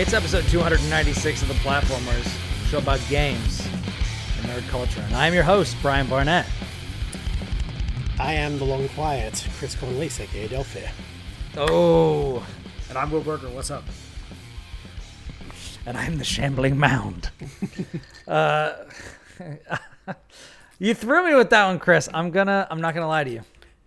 It's episode 296 of the Platformers, show about games and nerd culture. And I'm your host, Brian Barnett. I am the long quiet Kris Cornelius, aka Delphi. Oh, And I'm Will Berger. What's up? and I'm the shambling mound. uh, you threw me with that one, Kris. I'm gonna. I'm not gonna lie to you.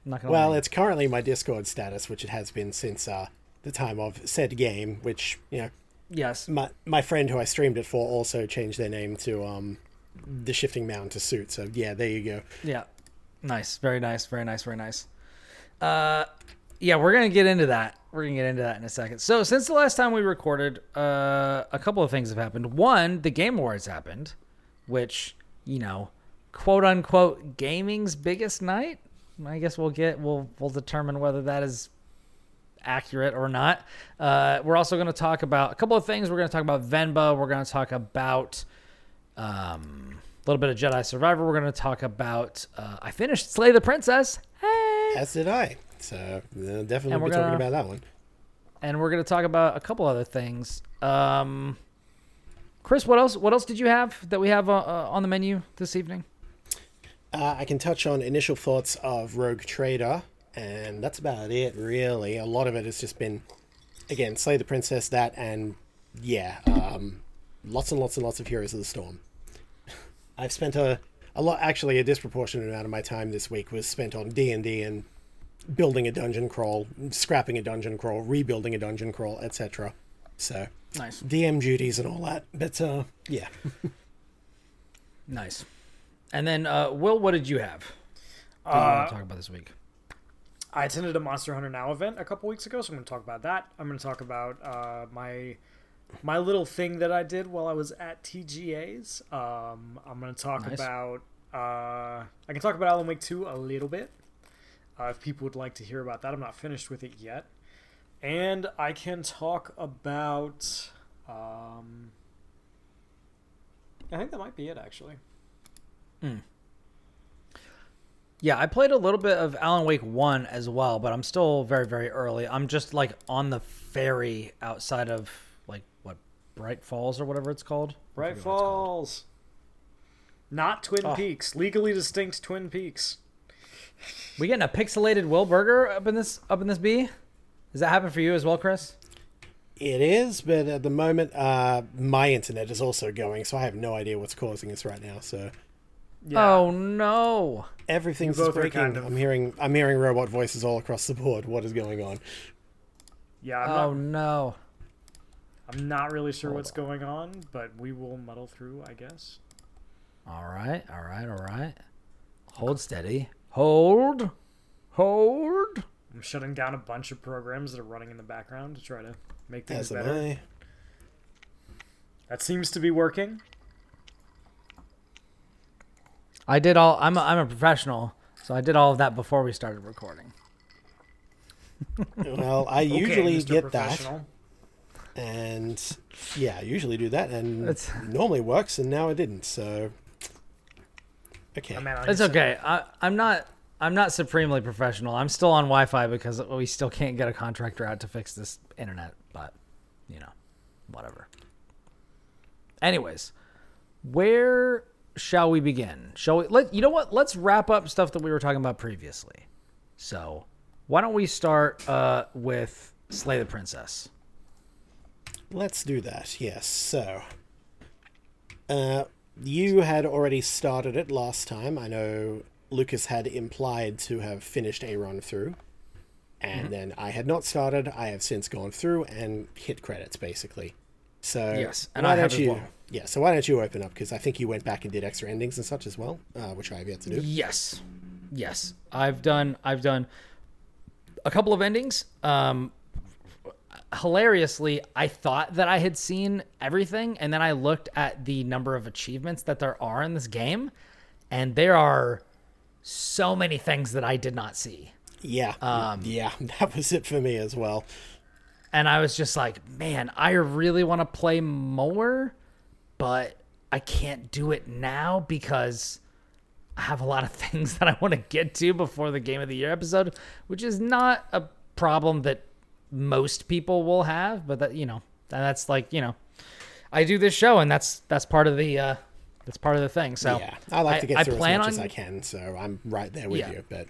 I'm not gonna. Well, lie. it's currently my Discord status, which it has been since uh, the time of said game, which, you know, yes. my, my friend who I streamed it for also changed their name to um, the Shifting Mound to suit. So, yeah, there you go. Yeah. Nice. Very nice. Very nice. Very nice. Uh, yeah, we're gonna get into that. We're gonna get into that in a second. So, since the last time we recorded, uh, a couple of things have happened. One, the Game Awards happened, which you know, quote unquote, gaming's biggest night. I guess we'll get we'll we'll determine whether that is accurate or not. Uh, we're also going to talk about a couple of things. We're going to talk about Venba. We're going to talk about um, a little bit of Jedi Survivor. We're going to talk about. Uh, I finished Slay the Princess. Hey, As did I. So, uh, definitely be we're talking gonna- about that one. and we're going to talk about a couple other things. Um, Kris, what else? What else did you have that we have uh, uh, on the menu this evening? Uh, I can touch on initial thoughts of Rogue Trader, and that's about it, really. A lot of it has just been, again, Slay the Princess, that, and yeah, um, lots and lots and lots of Heroes of the Storm. I've spent a, a lot, actually, a disproportionate amount of my time this week was spent on D and D and building a dungeon crawl, scrapping a dungeon crawl, rebuilding a dungeon crawl, etc. So Nice, DM duties and all that. But uh, yeah, nice. And then, uh, Will, what did you have? What do you Uh, want to talk about this week? I attended a Monster Hunter Now event a couple weeks ago, so I'm going to talk about that. I'm going to talk about uh, my my little thing that I did while I was at TGA's. Um, I'm going to talk Nice. about. Uh, I can talk about Alan Wake 2 a little bit. Uh, if people would like to hear about that, I'm not finished with it yet. And I can talk about. Um, I think that might be it, actually. Yeah, I played a little bit of Alan Wake 1 as well, but I'm still very, very early. I'm just like on the ferry outside of like what Bright Falls or whatever it's called. Bright forget what it's called. Falls. Not Twin Oh. Peaks. Legally distinct Twin Peaks. We getting a pixelated Will Burger up in this up in this B? Does that happen for you as well, Kris? it is. But at the moment, uh, my internet is also going, so I have no idea what's causing this right now. So Oh no. everything's You both are breaking. kind of- I'm hearing I'm hearing robot voices all across the board. What is going on? Yeah, I'm, Oh not, no. I'm not really sure Hold what's going on, but we will muddle through, I guess. All right, all right, all right. Hold steady. Hold. Hold. I'm shutting down a bunch of programs that are running in the background to try to make things As am better. That seems to be working. I did all I'm a, I'm a professional, so I did all of that before we started recording. Well, I Okay, usually Mr. get that, and yeah, I usually do that, and It's- it normally works, and now it didn't. So okay, man, I It's okay. I, I'm not. I'm not supremely professional. I'm still on Wi-Fi because we still can't get a contractor out to fix this internet. But you know, whatever. Anyways, where shall we begin? Shall we? Let you know what? Let's wrap up stuff that we were talking about previously. So, why don't we start uh, with Slay the Princess? Let's do that. Yes. So, uh, you had already started it last time. I know Lucas had implied to have finished a run through, and then I had not started. I have since gone through and hit credits basically. So Yes, and I have you? well. Yeah. So why don't you open up? Because I think you went back and did extra endings and such as well, uh, which I have yet to do. Yes, yes. I've done. I've done a couple of endings. Um, hilariously, I thought that I had seen everything, and then I looked at the number of achievements that there are in this game, and there are so many things that I did not see. Yeah. Um, yeah. That was it for me as well. And I was just like, man, I really want to play more, but I can't do it now because I have a lot of things that I want to get to before the Game of the Year episode, which is not a problem that most people will have, but that, you know, that's like you know, I do this show, and that's that's part of the uh, that's part of the thing. So yeah, I like to get I through as much on as I can, so I'm right there with Yeah. you. But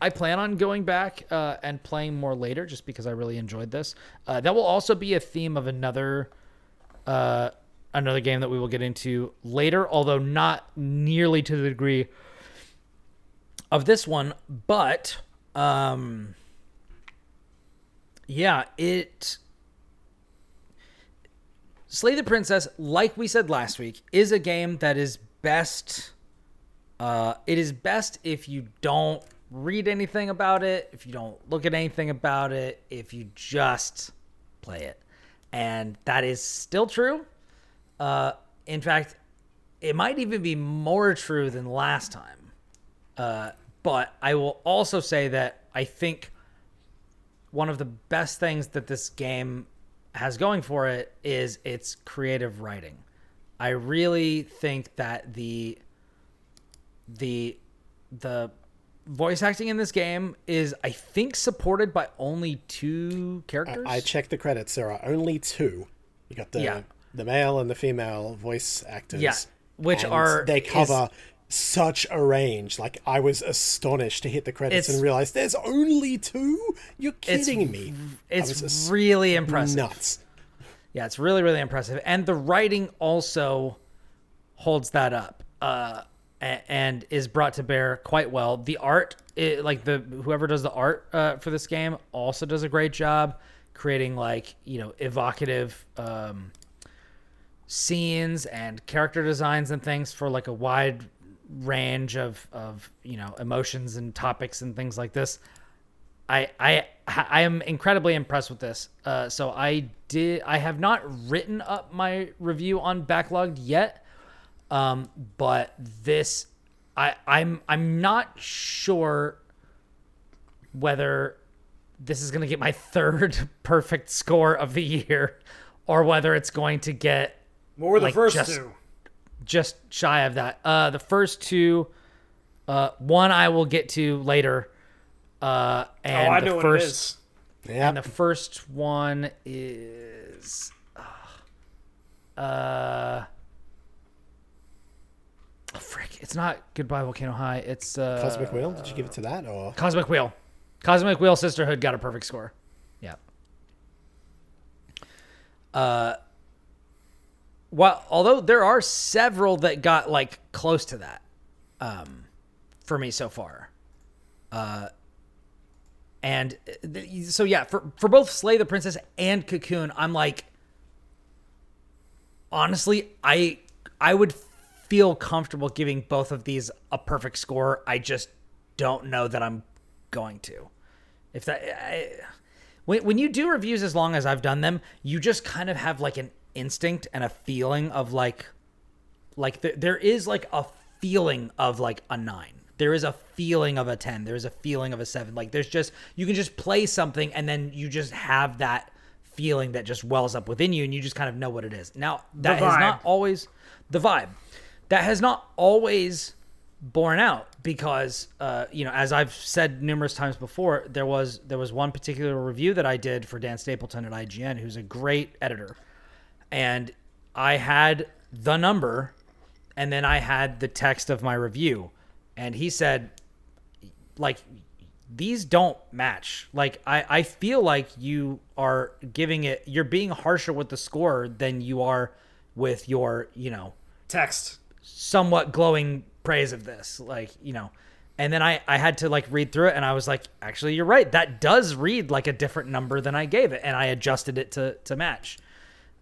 I plan on going back uh, and playing more later, just because I really enjoyed this. Uh, that will also be a theme of another uh, another game that we will get into later, although not nearly to the degree of this one. But um, yeah, it Slay the Princess, like we said last week, is a game that is best. Uh, it is best if you don't read anything about it, if you don't look at anything about it, if you just play it. And that is still true. Uh, in fact, it might even be more true than last time. Uh, but I will also say that I think one of the best things that this game has going for it is its creative writing. I really think that the the the voice acting in this game is I think supported by only two characters. I checked the credits. There are only two. You got the Yeah. The male and the female voice actors. Yeah, which are- they is- cover such a range. Like I was astonished to hit the credits and realize there's only two. You're It's kidding me. It's really impressive. nuts. Yeah, it's really really impressive, and the writing also holds that up, uh, and is brought to bear quite well. The art, it, like the whoever does the art uh, for this game, also does a great job creating like you know evocative um, scenes and character designs and things for like a wide range of of you know emotions and topics and things like this. I I I am incredibly impressed with this. Uh, so I did. I have not written up my review on Backloggd yet, um, but this I I'm I'm not sure whether this is going to get my third perfect score of the year, or whether it's going to get What were the Like, first just- two? just shy of that. Uh, the first two, uh, one I will get to later. Uh, Oh, and I the know what first, it is. Yeah. And the first one is, uh, oh, frick! It's not Goodbye Volcano High. It's uh, Cosmic Wheel. Did you give it to that or? Cosmic Wheel. Cosmic Wheel Sisterhood got a perfect score. Yeah. Uh well, although there are several that got like close to that um for me so far. Uh and uh, th- so yeah, for for both Slay the Princess and Cocoon, I'm like honestly, I I would feel comfortable giving both of these a perfect score. I just don't know that I'm going to. If that I, when when you do reviews as long as I've done them, you just kind of have like an instinct and a feeling of like like there, there is like a feeling of like a 9. There is a feeling of a 10. There's a feeling of a 7. Like there's just you can just play something and then you just have that feeling that just wells up within you and you just kind of know what it is. Now, that has not always the vibe. That has not always borne out because uh, you know as I've said numerous times before there was there was one particular review that I did for Dan Stapleton at IGN who's a great editor and I had the number and then I had the text of my review. And he said like these don't match. Like I, I feel like you are giving it you're being harsher with the score than you are with your you know Text. somewhat glowing praise of this like you know. And then I, I had to like read through it and i was like actually you're right. That does read like a different number than i gave it and i adjusted it to to match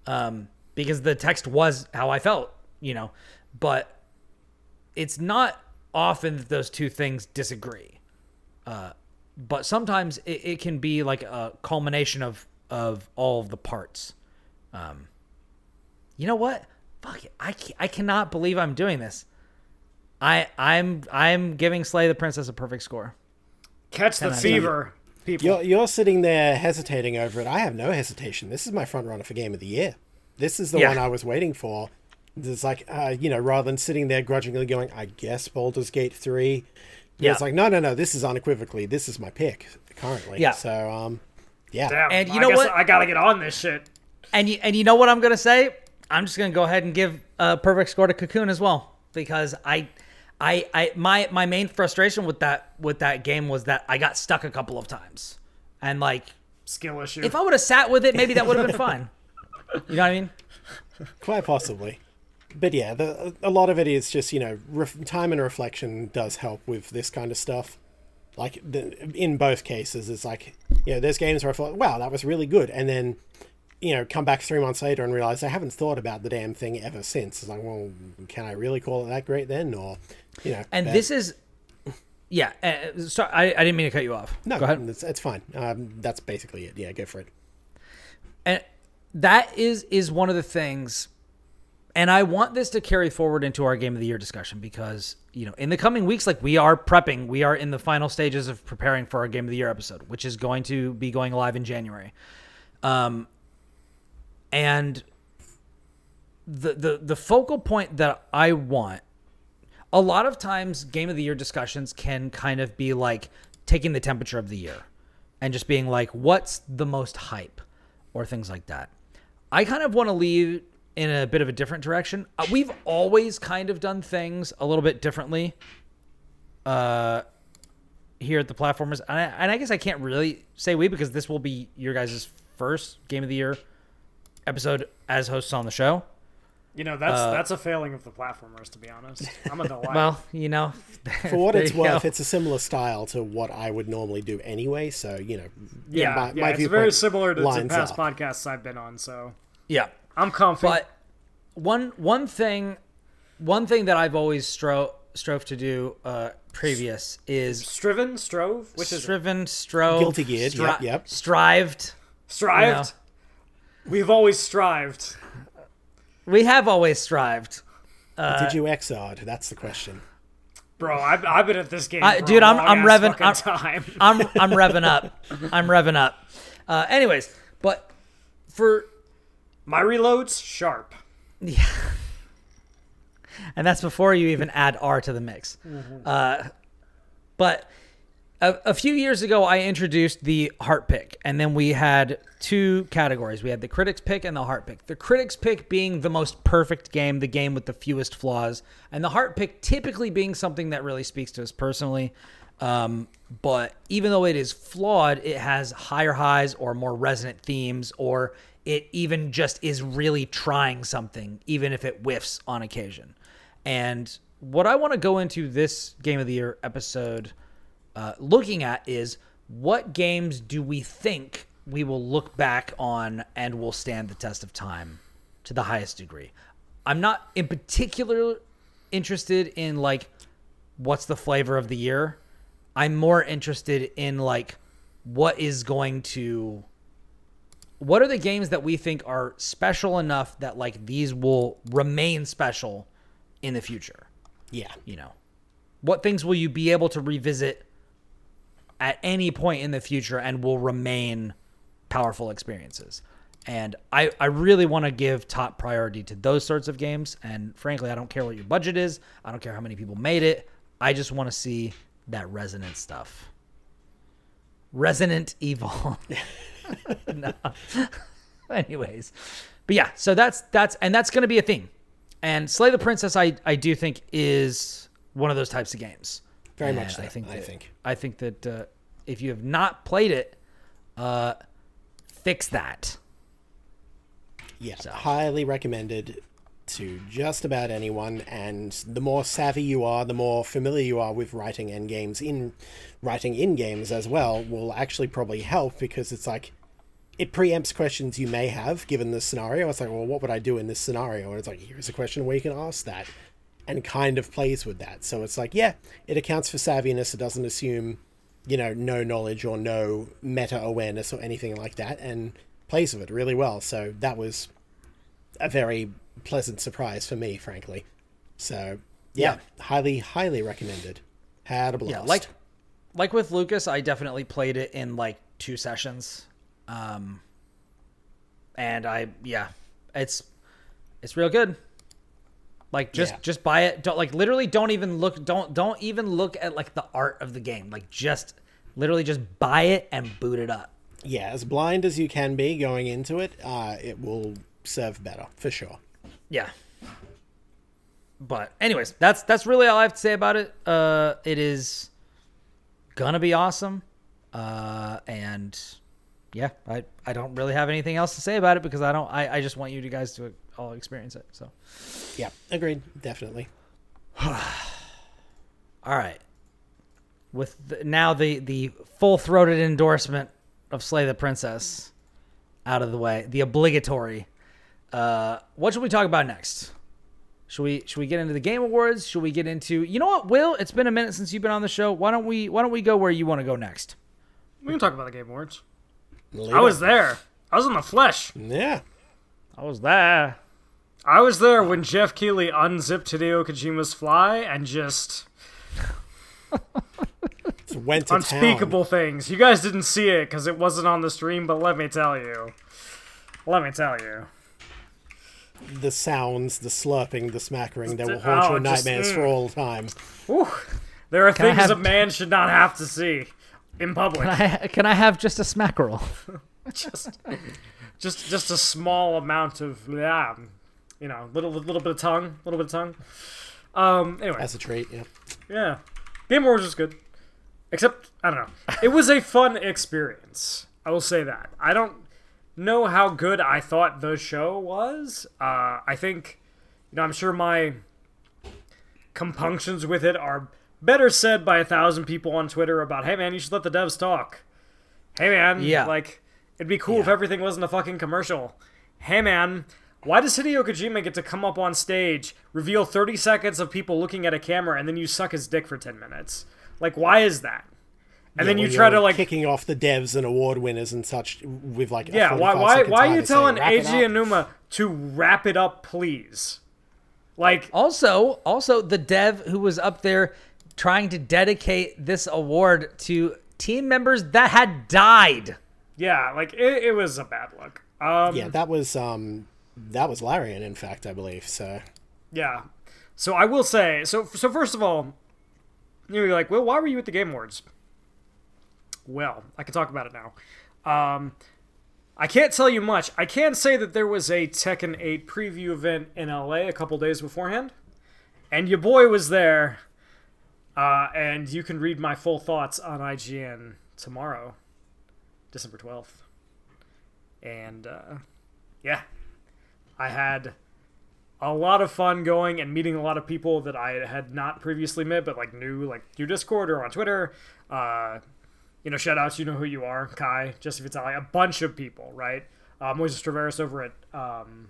um because the text was how i felt you know but it's not often that those two things disagree. Uh but sometimes it, it can be like a culmination of of all of the parts. Um you know what? Fuck it. I, I cannot believe i'm doing this. I I'm I'm giving Slay the Princess a perfect score. Catch the fever, people. You're you're sitting there hesitating over it. I have no hesitation. This is my front runner for game of the year. This is the Yeah. one I was waiting for. It's like uh, you know, rather than sitting there grudgingly going, I guess Baldur's Gate three. Yeah. It's like no, no, no. This is unequivocally. This is my pick currently. Yeah. So um, yeah. Damn, And you I know guess what? I gotta get on this shit. And you and you know what I'm gonna say? I'm just gonna go ahead and give a perfect score to Cocoon as well because I, I, I my my main frustration with that with that game was that I got stuck a couple of times, and like Skill issue. if I would have sat with it, maybe that would have been fine. You know what I mean? Quite possibly. But yeah, the, a lot of it is just, you know, ref, time and reflection does help with this kind of stuff. Like, the, in both cases, it's like, you know, there's games where I thought, wow, that was really good. And then, you know, come back three months later and realize I haven't thought about the damn thing ever since. It's like, well, can I really call it that great then? Or, you know. And that- this is, yeah. Uh, sorry, I, I didn't mean to cut you off. No, go ahead. It's, it's fine. Um, that's basically it. Yeah, go for it. and that is is one of the things and i want this to carry forward into our game of the year discussion because you know in the coming weeks like we are prepping we are in the final stages of preparing for our game of the year episode which is going to be going live in january um and the the the focal point that i want a lot of times game of the year discussions can kind of be like taking the temperature of the year and just being like what's the most hype or things like that. I kind of want to leave in a bit of a different direction. Uh, we've always kind of done things a little bit differently uh here at the platformers. And I, and I guess i can't really say we because this will be your guys' first game of the year episode as hosts on the show you know, that's uh, that's a failing of the platformers, to be honest. I'm a delight. well you know For what it's worth, go. it's a similar style to what I would normally do anyway. So, you know, yeah, my, yeah, my it's very similar to, to past up. podcasts I've been on. So yeah I'm comfy. But one one thing one thing that I've always stro- strove to do uh, previous is Striven, strove, which is striven, strove, Guilty geared, yep, yep. strived. strived. We've always strived. We have always strived. Did you exod? That's the question. Bro, I've, I've been at this game, I- for dude, a I'm- I'm long-ass revving- fucking time. I'm I'm revving up. I'm revving up. Uh, anyways, but for My reloads sharp. Yeah, and that's before you even add R to the mix. Uh, but a, a few years ago, I introduced the heart pick, and then we had two categories. We had the critics pick and the heart pick. The critics pick being the most perfect game, the game with the fewest flaws, and the heart pick typically being something that really speaks to us personally. Um, but even though it is flawed, it has higher highs or more resonant themes, or it even just is really trying something, even if it whiffs on occasion. And what I want to go into this Game of the Year episode uh, looking at is what games do we think we will look back on and will stand the test of time to the highest degree. I'm not in particular interested in like what's the flavor of the year. I'm more interested in like what is going to what are the games that we think are special enough that like these will remain special in the future Yeah. you know what things will you be able to revisit at any point in the future and will remain powerful experiences. And i i really want to give top priority to those sorts of games. And frankly i don't care what your budget is. I don't care how many people made it. I just want to see that resonant stuff. Resonant evil. Anyways. But yeah so that's that's and that's to be a theme. And slay the princess i i do think is one of those types of games Very And much so, i think I that, think. i think that uh, if you have not played it uh fix that Yeah, highly recommended to just about anyone. And the more savvy you are, the more familiar you are with writing end games in writing in games as well, will actually probably help because it's like it preempts questions you may have given the scenario. It's like, well, what would I do in this scenario? And it's like, here's a question where you can ask that, and kind of plays with that. So it's like, yeah, it accounts for savviness. It doesn't assume, you know, no knowledge or no meta awareness or anything like that, and plays with it really well. So that was a very pleasant surprise for me, frankly. So yeah, highly, highly recommended. Had a blast. yeah like like with lucas i definitely played it in like two sessions um and i yeah it's it's real good like just Yeah. just buy it don't like literally don't even look don't don't even look at like the art of the game like just literally just buy it and boot it up yeah, as blind as you can be going into it, uh, it will serve better for sure. Yeah. But anyways, that's that's really all I have to say about it. Uh, it is gonna be awesome, uh, and yeah, I I don't really have anything else to say about it because I don't I, I just want you guys to all experience it. So Yeah, agreed, definitely. all right, with the, now the the full throated endorsement of Slay the Princess out of the way, the obligatory. Uh, what should we talk about next? Should we should we get into the game awards? Should we get into you know what, Will? It's been a minute since you've been on the show. Why don't we why don't we go where you want to go next? We can talk about the Game Awards. Leave I was there. I was in the flesh. Yeah. I was there. I was there when Geoff Keighley unzipped Hideo Kojima's fly and just Just went to unspeakable things. You guys didn't see it because it wasn't on the stream, but let me tell you. Let me tell you. The sounds, the slurping, the smackering that will Oh, haunt your just- nightmares for mm. all time. Whew. There are I things have- a man should not have to see in public. Can I, can I have just a smackerel? just, just, just a small amount of yeah, you know, little, little bit of tongue, little bit of tongue. Um. Anyway, As a trait. yeah. Yeah. Game Awards was good. Except, I don't know. It was a fun experience. I will say that. I don't know how good I thought the show was. Uh, I think, you know, I'm sure my compunctions with it are better said by a thousand people on Twitter about, hey man, you should let the devs talk. Hey man, Yeah. like, it'd be cool if everything wasn't a fucking commercial. Hey man, why does Hideo Kojima get to come up on stage, reveal 30 seconds of people looking at a camera, and then you suck his dick for 10 minutes? Like, why is that? And then you try to like, kicking off the devs and award winners and such with like a yeah, why why why are you telling "Wrap it Eiji. Aonuma to wrap it up, please? Like, Also, also the dev who was up there trying to dedicate this award to team members that had died. yeah, like it, it was a bad look. Um, Yeah, that was um that was Larian, in fact, I believe. So Yeah. So I will say, so so first of all, you're like, well, why were you at the Game Awards? Well, I can talk about it now. Um, I can't tell you much. I can say that there was a Tekken 8 preview event in LA a couple days beforehand, and your boy was there. Uh, and you can read my full thoughts on IGN tomorrow, December 12th. And uh, yeah, I had a lot of fun going and meeting a lot of people that I had not previously met, but like knew like through Discord or on Twitter. Uh, you know, shout outs, you know who you are, Kai, Jesse Vitale, a bunch of people, right? Uh, Moises Taveras over at um,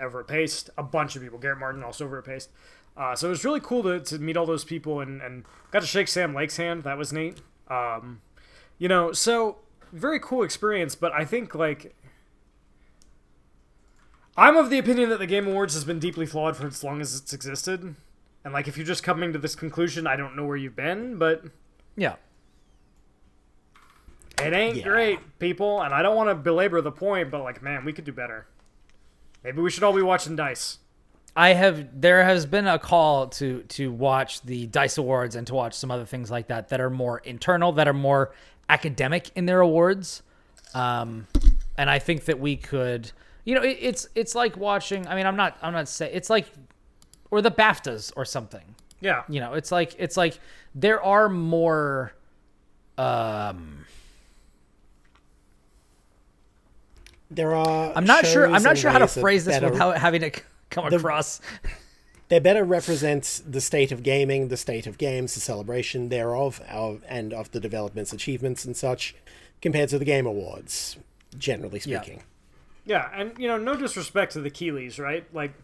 over at Paste, a bunch of people. Garrett Martin also over at Paste. Uh, so it was really cool to, to meet all those people and, and got to shake Sam Lake's hand. That was neat. Um, you know, so very cool experience, but I think like I'm of the opinion that the Game Awards has been deeply flawed for as long as it's existed. And like if you're just coming to this conclusion, I don't know where you've been, but Yeah. it ain't Yeah. great, people. And I don't want to belabor the point, but like, man, we could do better. Maybe we should all be watching Dice. I have there has been a call to to watch the Dice Awards and to watch some other things like that that are more internal, that are more academic in their awards. Um, and I think that we could, you know, it, it's it's like watching. I mean, I'm not I'm not saying it's like or the BAFTAs or something. Yeah. You know, it's like it's like there are more. Um, there are. I'm not sure. I'm not sure how to phrase this better- without having to c- come across. They better represent the state of gaming, the state of games, the celebration thereof, of, and of the development's achievements and such, compared to the Game Awards, generally speaking. Yeah, and you know, no disrespect to the Keighleys, right? Like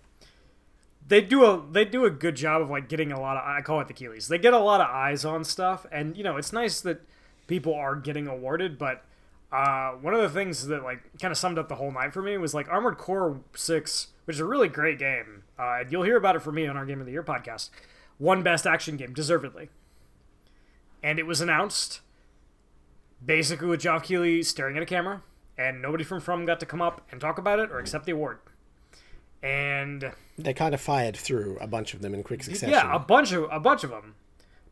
they do a they do a good job of like getting a lot of I call it the Keighleys. They get a lot of eyes on stuff, and you know, it's nice that people are getting awarded. But uh, one of the things that like kind of summed up the whole night for me was like Armored Core Six, which is a really great game. Uh, and you'll hear about it from me on our Game of the Year podcast. One best action game, deservedly. And it was announced basically with Geoff Keighley staring at a camera, and nobody from From got to come up and talk about it or accept the award. And They kind of fired through a bunch of them in quick succession. yeah, a bunch of a bunch of them.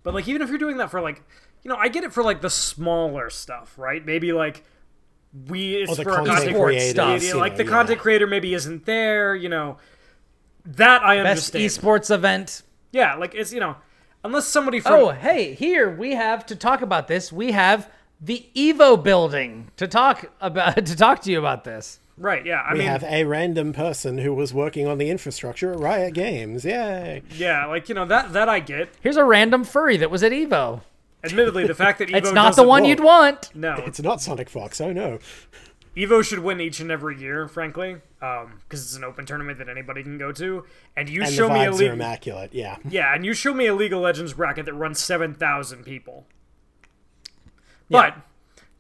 But like even if you're doing that for like, you know, I get it for like the smaller stuff, right? Maybe like we it's Or for a content content creators, creator, you like know, the yeah. content creator maybe isn't there, you know. That I Best understand. esports event. yeah, like it's you know, unless somebody from Oh, hey, here we have to talk about this. We have the Evo building to talk about to talk to you about this. right, yeah, I We mean, have a random person who was working on the infrastructure at Riot Games. Yay! yeah, like you know that that I get. Here's a random furry that was at Evo. Admittedly, the fact that Evo It's not the doesn't- one well, you'd want. No, It's not Sonic Fox. Oh no. Evo should win each and every year, frankly, um, because it's an open tournament that anybody can go to. And you And show the me a league, immaculate. Yeah. yeah, and you show me a League of Legends bracket that runs seven thousand people. But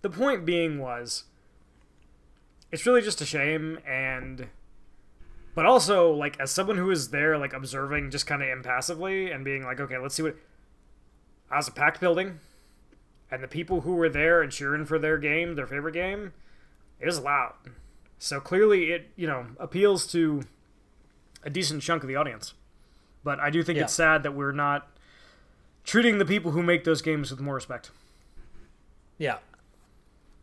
the point being was, it's really just a shame, and but also like as someone who is there, like observing just kind of impassively and being like, okay, let's see what. I was a packed building, and the people who were there and cheering for their game, their favorite game, it was loud. So clearly, it you know appeals to a decent chunk of the audience. But I do think Yeah. it's sad that we're not treating the people who make those games with more respect. Yeah.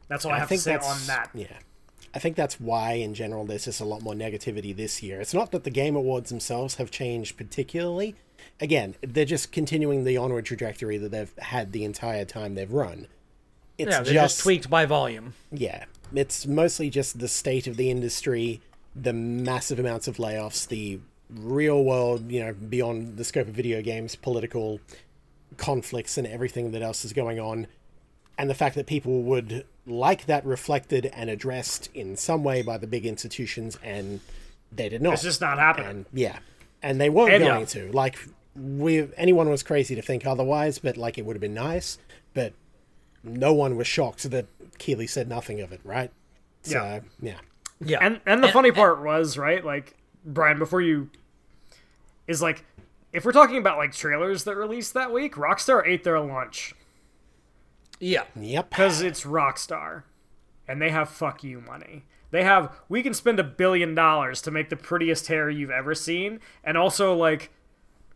That's all I, have to say on that. Yeah. I think that's why, in general, there's just a lot more negativity this year. It's not that the Game Awards themselves have changed particularly. Again, they're just continuing the onward trajectory that they've had the entire time they've run. It's Yeah, they're just, tweaked by volume. Yeah, it's mostly just the state of the industry, the massive amounts of layoffs, the real world, you know, beyond the scope of video games, political conflicts, and everything that else is going on. And the fact that people would like that reflected and addressed in some way by the big institutions, and they did not. It's just not happening. and yeah, and they weren't And, going yeah. to. Like, we anyone was crazy to think otherwise, but like it would have been nice. But no one was shocked that Keighley said nothing of it, right? So, Yeah. yeah. Yeah. And and the funny part was, right, like Brian, before you is like if we're talking about like trailers that released that week, Rockstar ate their lunch yeah. Yep. because it's Rockstar, and they have fuck you money. They have we can spend a billion dollars to make the prettiest hair you've ever seen, and also like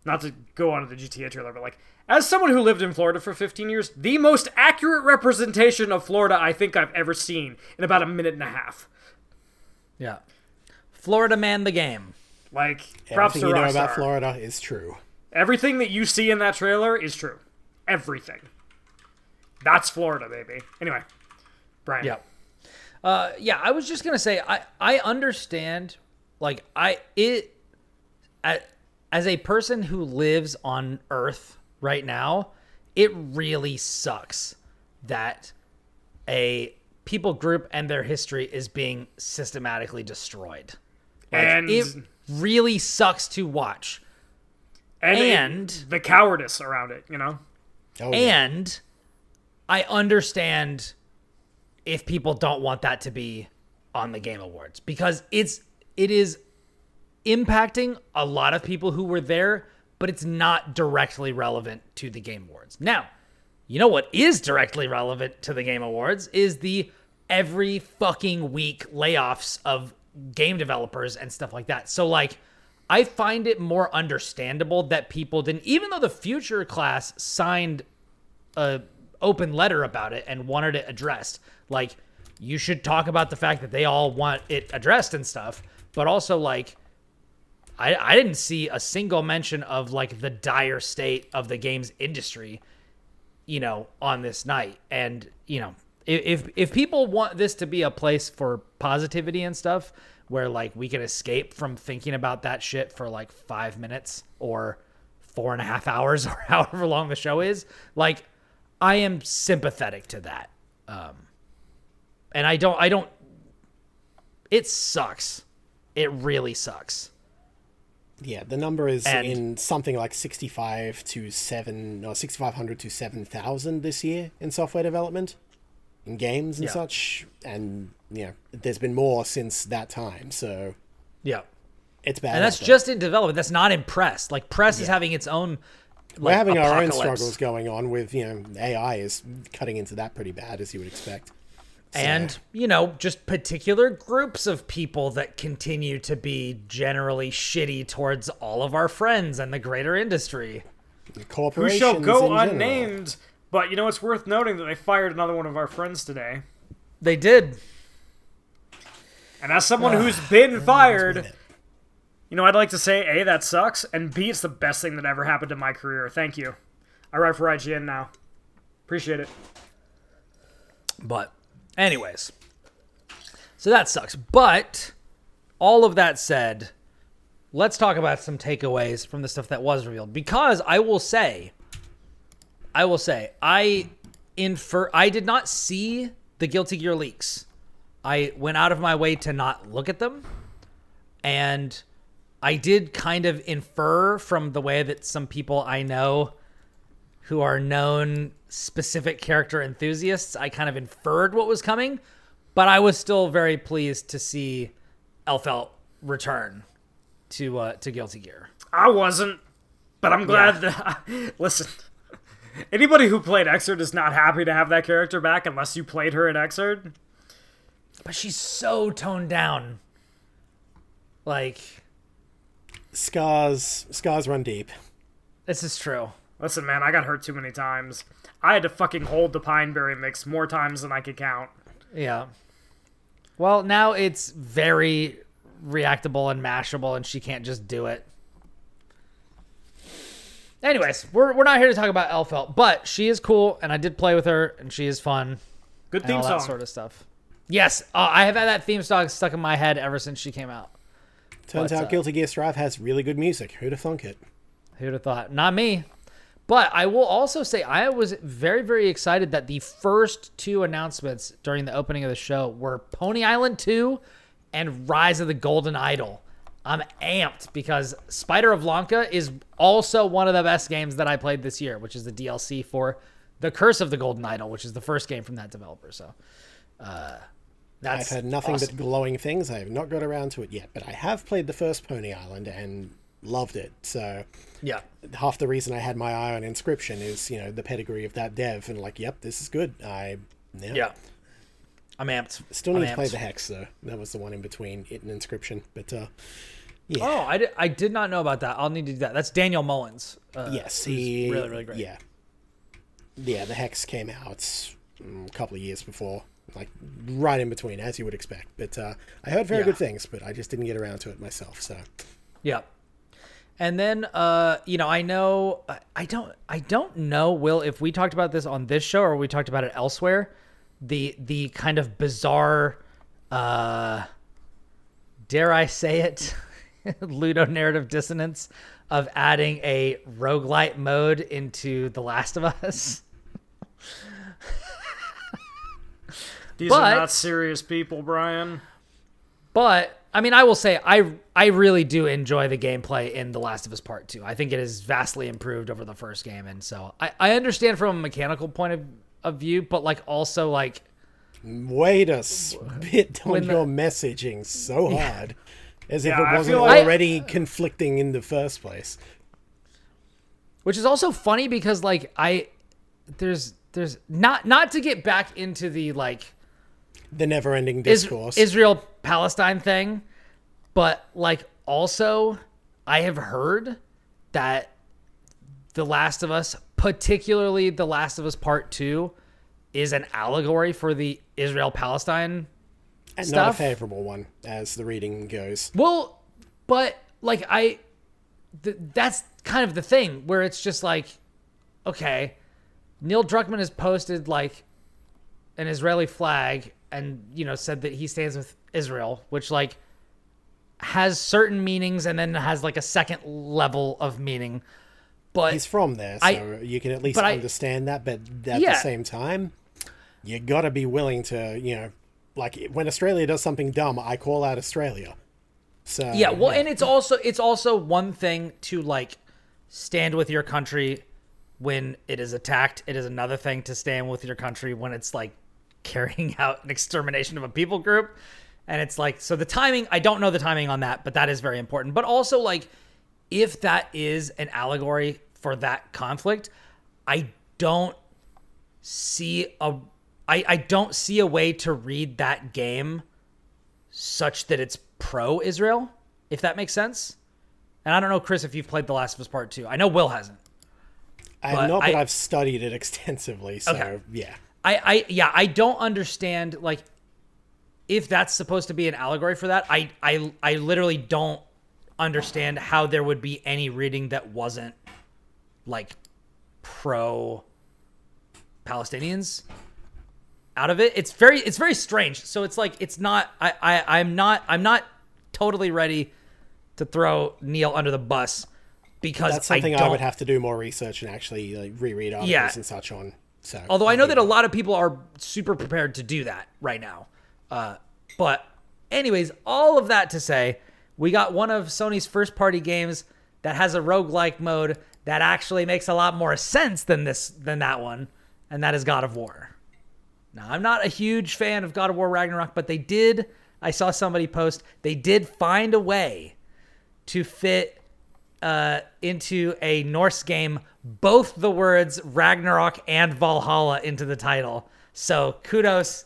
not to go on to the GTA trailer, but like as someone who lived in Florida for 15 years, the most accurate representation of Florida I think I've ever seen in about a minute and a half. Yeah. Florida man the game. Like props Everything to you know Rockstar. about Florida is true. Everything that you see in that trailer is true. Everything. That's Florida, baby. Anyway, Brian. Yeah. Uh, yeah, I was just gonna say I I understand, like I it, a- as a person who lives on Earth right now, it really sucks that a people group and their history is being systematically destroyed. Like, And it really sucks to watch. and, it- and- the cowardice around it, you know. Oh, yeah. And I understand if people don't want that to be on the Game Awards because it's it is impacting a lot of people who were there, but it's not directly relevant to the Game Awards. Now, you know what is directly relevant to the Game Awards is the every fucking week layoffs of game developers and stuff like that. So like I find it more understandable that people didn't even though the future class signed a open letter about it and wanted it addressed. Like you should talk about the fact that they all want it addressed and stuff, but also like I, I didn't see a single mention of like the dire state of the games industry, you know, on this night. And you know, if if, if people want this to be a place for positivity and stuff, where like we can escape from thinking about that shit for like five minutes or four and a half hours or however long the show is, like I am sympathetic to that. Um, and I don't, I don't. It sucks. It really sucks. Yeah, the number is And- in something like 65 to 7, no, 6,500 to 7,000 this year in software development, in games and Yeah. such. And, yeah, there's been more since that time, so Yeah. it's bad. And that's there. just in development. That's not in press. Like press is having its own. Like, We're having our own struggles going on with, you know, AI is cutting into that pretty bad, as you would expect. So- and you know just particular groups of people that continue to be generally shitty towards all of our friends and the greater industry who Corporations shall go in general. unnamed. But you know, it's worth noting that they fired another one of our friends today. They did. And as someone ah, who's been fired, minute. You know, I'd like to say A, that sucks, and B, it's the best thing that ever happened in my career. Thank you. I write for IGN now. Appreciate it. But, anyways, so that sucks. But all of that said, let's talk about some takeaways from the stuff that was revealed. Because I will say, I will say, I infer, I did not see the Guilty Gear leaks. I went out of my way to not look at them. And I did kind of infer from the way that some people I know who are known specific character enthusiasts, I kind of inferred what was coming, but I was still very pleased to see Elphelt return to uh, to Guilty Gear. I wasn't, but I'm glad that. listen, anybody who played Xrd is not happy to have that character back unless you played her in Xrd. But she's so toned down. Like Scars, scars run deep. this is true. Listen, man, I got hurt too many times. I had to fucking hold the Pineberry mix more times than I could count. Yeah. Well, now it's very reactable and mashable, and she can't just do it. Anyways, we're, we're not here to talk about Elphelt, but she is cool, and I did play with her, and she is fun, Good and theme all song. that sort of stuff. Yes, uh, I have had that theme song stuck in my head ever since she came out. Turns What's out up? Guilty Gear Strive has really good music. Who'd have thunk it? Who'd have thought? Not me. But I will also say I was very, very excited that the first two announcements during the opening of the show were Pony Island 2 and Rise of the Golden Idol. I'm amped because Spider of Lanka is also one of the best games that I played this year, which is the DLC for The Curse of the Golden Idol, which is the first game from that developer. So uh, that's I've heard nothing awesome. but glowing things. I have not got around to it yet, but I have played the first Pony Island and loved it. So yeah. half the reason I had my eye on Inscryption is, you know, the pedigree of that dev, and like, yep, this is good. I yeah. Yeah. I'm amped. Still I'm need to play the Hex though. That was the one in between it and Inscryption, but uh, yeah. Oh, I did, I did not know about that. I'll need to do that. That's Daniel Mullins. Uh, yes, he really really great. Yeah, yeah. The Hex came out a couple of years before, like right in between, as you would expect. But uh, I heard very Yeah. good things, but I just didn't get around to it myself. So Yeah. And then uh, you know, I know I- I don't I don't know Will if we talked about this on this show or we talked about it elsewhere. The the kind of bizarre uh dare I say it Ludo narrative dissonance of adding a roguelite mode into The Last of Us. These But- are not serious people, Brian. But I mean, I will say I I really do enjoy the gameplay in The Last of Us Part Two. I think it is vastly improved over the first game, and so I, I understand from a mechanical point of, of view, but like also like wait a spit on When the- your messaging so hard, as if Yeah, I it wasn't like- already conflicting in the first place. which is also funny because like I there's there's not not to get back into the like The never-ending Is, discourse. Israel Palestine thing, but like also I have heard that The Last of Us, particularly The Last of Us Part 2, is an allegory for the Israel Palestine and not a favorable one, as the reading goes. Well, but like I, th- that's kind of the thing where it's just like, okay, Neil Druckmann has posted like an Israeli flag and you know said that he stands with Israel, which like has certain meanings and then has like a second level of meaning. But He's from there, so I- you can at least but I- understand that. But at Yeah. the same time, you got to be willing to, you know, like when Australia does something dumb, I call out Australia. So yeah, well, and it's also it's also one thing to like stand with your country when it is attacked. It is another thing to stand with your country when it's like carrying out an extermination of a people group. And it's like so the timing, I don't know the timing on that, but that is very important. But also like if that is an allegory for that conflict, I don't see a I, I don't see a way to read that game such that it's pro Israel, if that makes sense. And I don't know, Kris, if you've played The Last of Us Part 2. I know Will hasn't. I have But not, but I've studied it extensively. So Okay. yeah, I, I yeah, I don't understand like if that's supposed to be an allegory for that. I I I literally don't understand how there would be any reading that wasn't like pro Palestinians out of it. It's very it's very strange. So it's like it's not I, I I'm not I'm not totally ready to throw Neil under the bus because that's something I, I, would have to do more research and actually like reread articles Yeah. and such on. So Although I know that a lot of people are super prepared to do that right now. Uh, but, anyways, all of that to say, we got one of Sony's first party games that has a roguelike mode that actually makes a lot more sense than this than that one, and that is God of War. Now, I'm not a huge fan of God of War Ragnarok, but they did I saw somebody post, they did find a way to fit uh, into a Norse game both the words Ragnarok and Valhalla into the title. So kudos,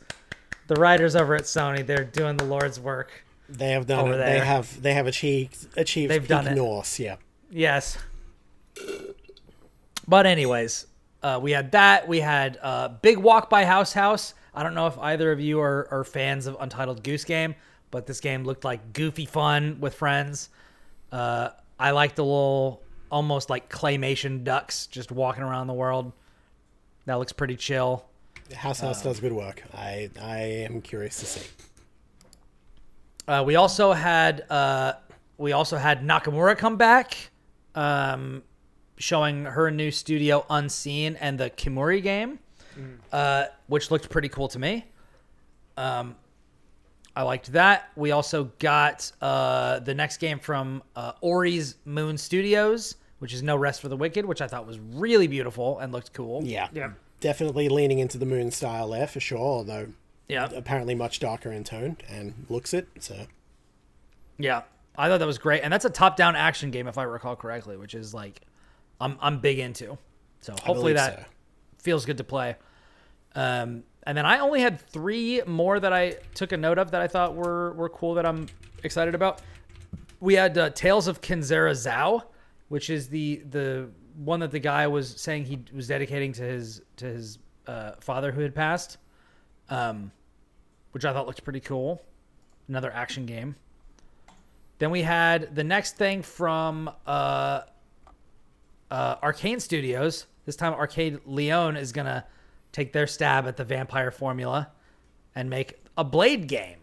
the writers over at Sony. They're doing the Lord's work. they have done over it. there. They have they have achieved achieved They've done it. Norse. Yeah, Yes. But anyways, uh, we had that. We had uh, Big Walk by House House. I don't know if either of you are, are fans of Untitled Goose Game, but this game looked like goofy fun with friends. Uh, I like the little, almost like claymation ducks just walking around the world. That looks pretty chill. House House Uh, does good work. I I am curious to see. Uh, we also had uh, we also had Nakamura come back, um, showing her new studio Unseen and the Kemuri game, uh, which looked pretty cool to me. Um, I liked that. We also got uh, the next game from uh, Ori's Moon Studios, which is No Rest for the Wicked, which I thought was really beautiful and looked cool. Yeah, Yeah. definitely leaning into the moon style there for sure. Although yeah, apparently much darker in tone and looks it. So Yeah, I thought that was great, and that's a top-down action game, if I recall correctly, which is like I'm I'm big into. So hopefully that so. feels good to play. Um, and then I only had three more that I took a note of that I thought were were cool that I'm excited about. We had uh, Tales of Kenzera Zau, which is the the one that the guy was saying he was dedicating to his to his uh, father who had passed, um, which I thought looked pretty cool. Another action game. Then we had the next thing from uh, uh, Arkane Studios. This time, Arkane Lyon is gonna take their stab at the vampire formula and make a Blade game.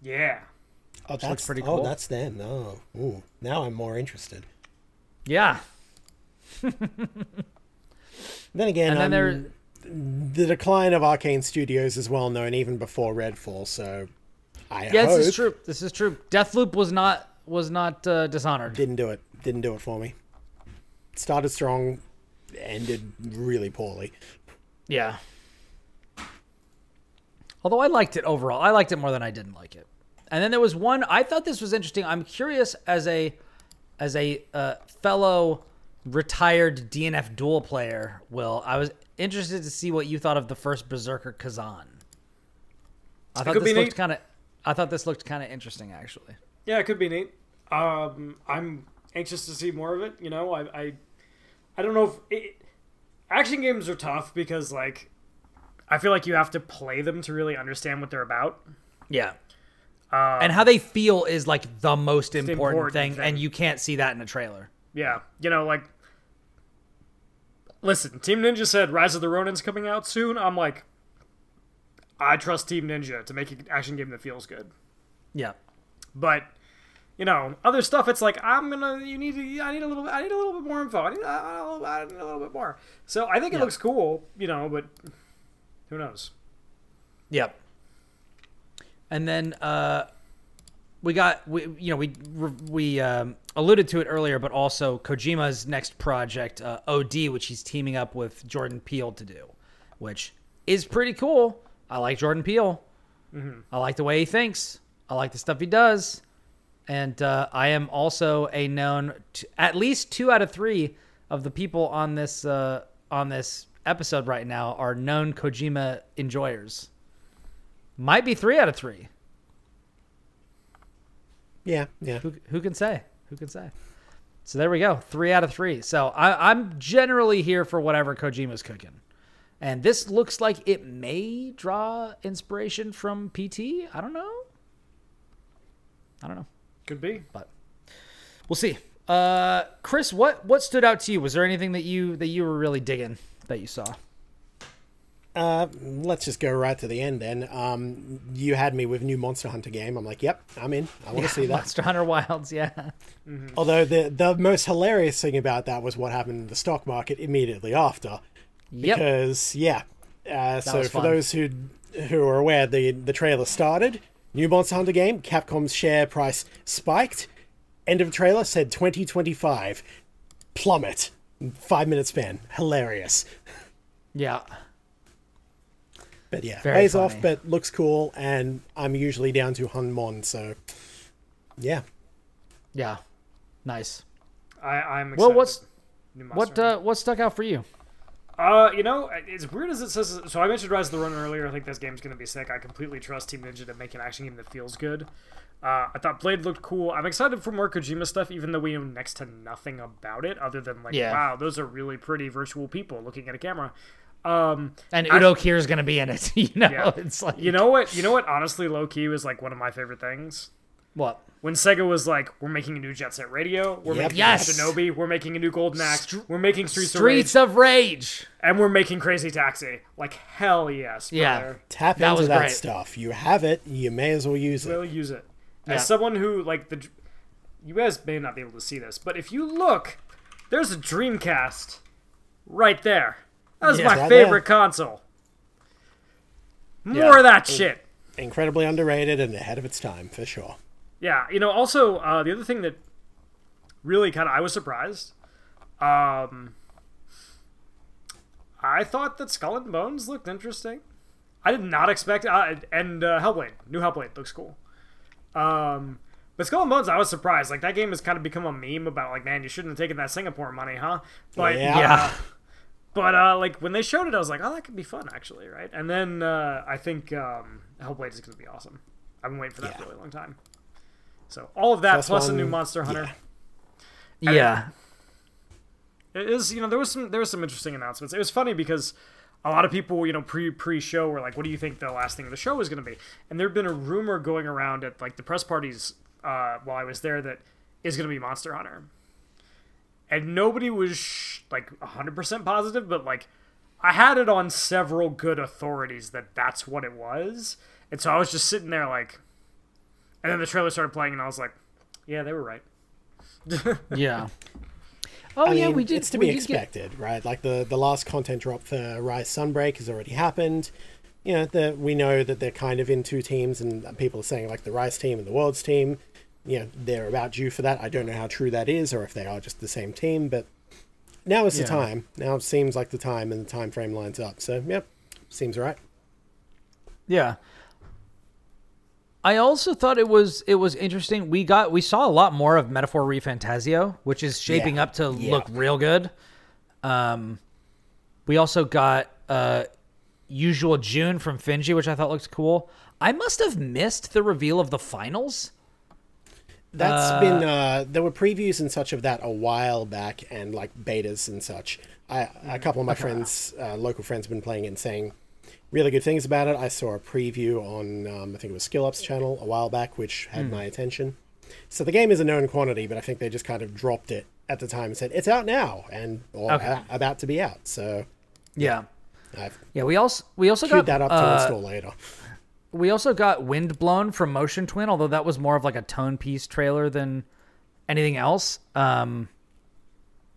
Yeah. oh, looks that's pretty Oh, cool. that's them. Oh, ooh, now I'm more interested. Yeah, Then again, and then um, there, the decline of Arkane Studios is well known even before Redfall. So I yeah, hope this is true. This is true. Deathloop was not was not uh, Dishonored. didn't do it. Didn't do it for me. Started strong, ended really poorly. Yeah. Although I liked it overall, I liked it more than I didn't like it. And then there was one I thought this was interesting. I'm curious as a as a uh, fellow retired DNF Duel player, Will. I was interested to see what you thought of the first Berserker Khazan. I thought this looked kind of I thought this looked kind of interesting actually. Yeah, it could be neat. Um, I'm anxious to see more of it. You know, I, I, I don't know if it, action games are tough because like, I feel like you have to play them to really understand what they're about. Yeah. Um, and how they feel is like the most important, important thing, thing. and you can't see that in a trailer. Yeah, you know, like, listen, Team Ninja said Rise of the Ronin's coming out soon. I'm like, I trust Team Ninja to make an action game that feels good. Yeah. But you know, other stuff. It's like I'm gonna. You need to. I need a little. bit I need a little bit more info. I need. I, I, I need a little bit more. So I think it Yeah. looks cool. You know, but who knows? Yep. And then uh, we got we you know we we um, alluded to it earlier, but also Kojima's next project, uh, OD, which he's teaming up with Jordan Peele to do, which is pretty cool. I like Jordan Peele. I like the way he thinks. I like the stuff he does. And uh, I am also a known, t- at least two out of three of the people on this uh, on this episode right now are known Kojima enjoyers. Might be three out of three. Yeah, yeah. Who, who can say? Who can say? So there we go, three out of three. So I, I'm generally here for whatever Kojima's cooking, and this looks like it may draw inspiration from PT. I don't know. I don't know, Could be. but we'll see. Uh, Kris, what what stood out to you? Was there anything that you that you were really digging that you saw? Uh, let's just go right to the end then. Um, you had me with new Monster Hunter game. I'm like, yep, I'm in. I want to see that. Monster Hunter Wilds, yeah. Although the the most hilarious thing about that was what happened in the stock market immediately after. Yep. Because yeah, uh, so for those who who are aware, the the trailer started. New Monster Hunter game. Capcom's share price spiked. End of trailer said 2025. Plummet. Five minute span. Hilarious. Yeah. But yeah, Very pays off, but looks cool, and I'm usually down to Hunmon, so yeah. Yeah. Nice. I, I'm excited. Well, what's New what uh, what stuck out for you? Uh, you know, as weird as it says, so I mentioned Rise of the Ronin earlier. I think this game's going to be sick. I completely trust Team Ninja to make an action game that feels good. Uh, I thought Blade looked cool. I'm excited for more Kojima stuff, even though we know next to nothing about it, other than like, Yeah. wow, those are really pretty virtual people looking at a camera. Um, And Udo Udo is gonna be in it. You know, Yeah. it's like you know what? You know what? Honestly, low key was like one of my favorite things. what? When Sega was like, "We're making a new Jet Set Radio. We're Yep. making Yes. Shinobi. We're making a new Golden Axe. Str- we're making Streets, Streets of Rage, of Rage. and we're making Crazy Taxi." Like hell yes, Yeah. brother. Tap That into that great. stuff. You have it. You may as well use it. will use it. Yeah. As someone who like the, you guys may not be able to see this, but if you look, there's a Dreamcast right there. That was Yeah. my Right favorite there. console. More Yeah. of that shit. Incredibly underrated and ahead of its time for sure. Yeah, you know. Also, uh, the other thing that really kind of I was surprised. Um, I thought that Skull and Bones looked interesting. I did not expect. Uh, and uh, Hellblade, new Hellblade looks cool. Um, but Skull and Bones, I was surprised. Like that game has kind of become a meme about like, man, you shouldn't have taken that Singapore money, huh? But Yeah. Yeah. but uh, like when they showed it, I was like, oh, that could be fun actually, right? And then uh, I think um, Hellblade is going to be awesome. I've been waiting for that for a really long time. So all of that First plus a new Monster Hunter. yeah. Yeah. It is, you know, there was some there was some interesting announcements. It was funny because a lot of people, you know, pre pre show were like, "What do you think the last thing of the show was going to be?" And there'd been a rumor going around at like the press parties uh, while I was there that is going to be Monster Hunter, and nobody was sh- like hundred percent positive, but like I had it on several good authorities that that's what it was, and so I was just sitting there like, and then the trailer started playing, and I was like, "Yeah, they were right." Yeah. Oh I yeah, mean, we did. it's to we be did get- expected, right? Like the the last content drop for Rise Sunbreak has already happened. You know, the, we know that they're kind of in two teams, and people are saying like the Rise team and the Worlds team. You know, they're about due for that. I don't know how true that is, or if they are just the same team. But now is Yeah. the time. Now it seems like the time, and the time frame lines up. So, yep, seems right. Yeah. I also thought it was it was interesting. We got we saw a lot more of Metaphor ReFantazio, which is shaping Yeah. up to Yeah. look real good. Um, we also got uh, Usual June from Finji, which I thought looked cool. I must have missed the reveal of the finals. That's been uh, there were previews and such of that a while back, and like betas and such. I, a couple of my friends, uh, local friends, have been playing and saying really good things about it. I saw a preview on um, I think it was Skill Up's channel a while back, which had my attention. So the game is a known quantity, but I think they just kind of dropped it at the time and said it's out now and or Okay. a- about to be out. So Yeah, I've yeah. We also we also got that up to uh, install later. we also got Windblown from Motion Twin, although that was more of like a tone piece trailer than anything else. Um,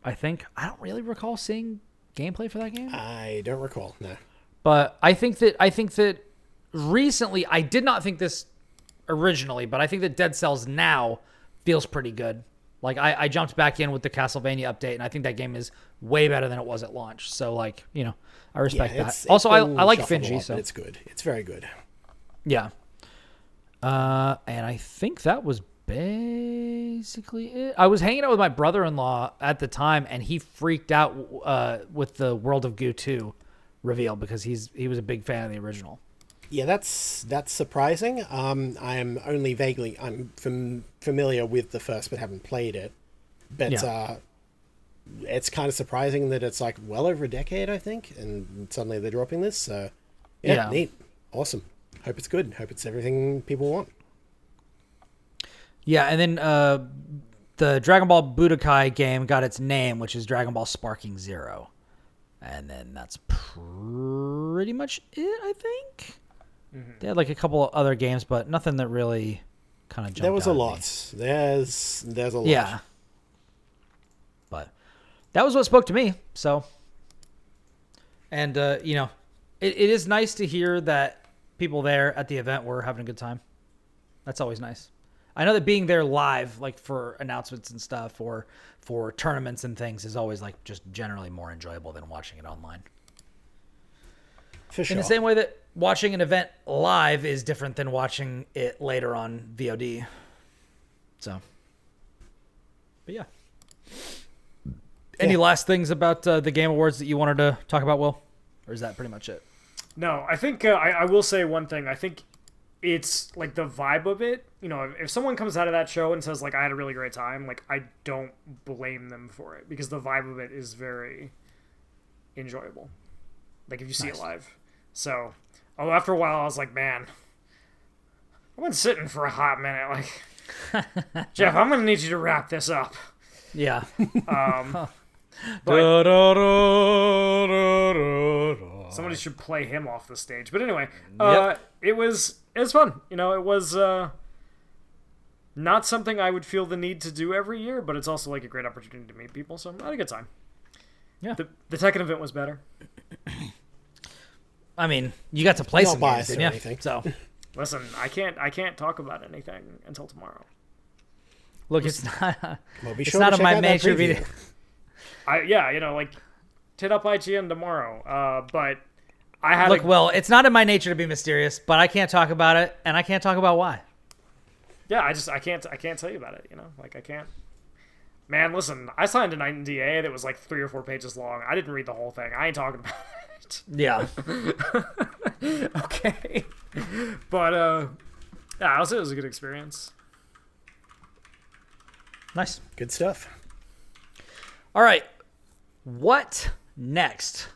I think I don't really recall seeing gameplay for that game, I don't recall. No. But I think that I think that recently I did not think this originally, but I think that Dead Cells now feels pretty good. Like I, I jumped back in with the Castlevania update, and I think that game is way better than it was at launch. So like you know, I Yeah, respect that. it's, also, I, I like Finji, lot, so it's good. It's very good. Yeah. Uh, and I think that was basically it. I was hanging out with my brother-in-law at the time, and he freaked out uh, with the World of Goo 2 reveal because he's he was a big fan of the original. Yeah, that's that's surprising. Um, I am only vaguely I'm fam- familiar with the first, but haven't played it. but Yeah. uh, it's kind of surprising that it's like well over a decade, I think, and suddenly they're dropping this. So yeah, Yeah. neat, awesome. Hope it's good. Hope it's everything people want. Yeah, and then uh, the Dragon Ball Budokai game got its name, which is Dragon Ball Sparking Zero, and then that's pretty much it. I think they had like a couple of other games, but nothing that really kind of jumped. there was out a at me. lot. There's there's a lot. Yeah, but that was what spoke to me. So, and uh, you know, it, it is nice to hear that people there at the event were having a good time. That's always nice. I know that being there live, like for announcements and stuff, or for tournaments and things, is always like just generally more enjoyable than watching it online. for sure. In the same way that watching an event live is different than watching it later on VOD. So, but yeah. Any last things about uh, the Game Awards that you wanted to talk about, Will? Or is that pretty much it? No, I think uh, I, I will say one thing. I think it's like the vibe of it. You know, if, if someone comes out of that show and says like I had a really great time, like I don't blame them for it because the vibe of it is very enjoyable. Like if you see Nice. it live. So, although after a while I was like, man, I've been sitting for a hot minute. Like, Geoff, I'm gonna need you to wrap this up. Yeah. Um, but, Somebody should play him off the stage. But anyway, uh, it was it was fun. You know, it was uh, not something I would feel the need to do every year, but it's also like a great opportunity to meet people. So I had a good time. Yeah. The the Tekken event was better. I mean, you got to play some games, biased or didn't you? anything. So, Listen, I can't I can't talk about anything until tomorrow. look, it's not. well, be it's sure not to in my out that nature. preview. Video. I yeah, you know, like tit up IGN tomorrow. Uh, but I had Look, a, Will, it's not in my nature to be mysterious, but I can't talk about it, and I can't talk about why. yeah, I just I can't I can't tell you about it. You know, like I can't. Man, listen, I signed an NDA that was like three or four pages long. I didn't read the whole thing. I ain't talking about it. Yeah. okay. But uh yeah, I'll say it was a good experience. nice. Good stuff. All right. What next?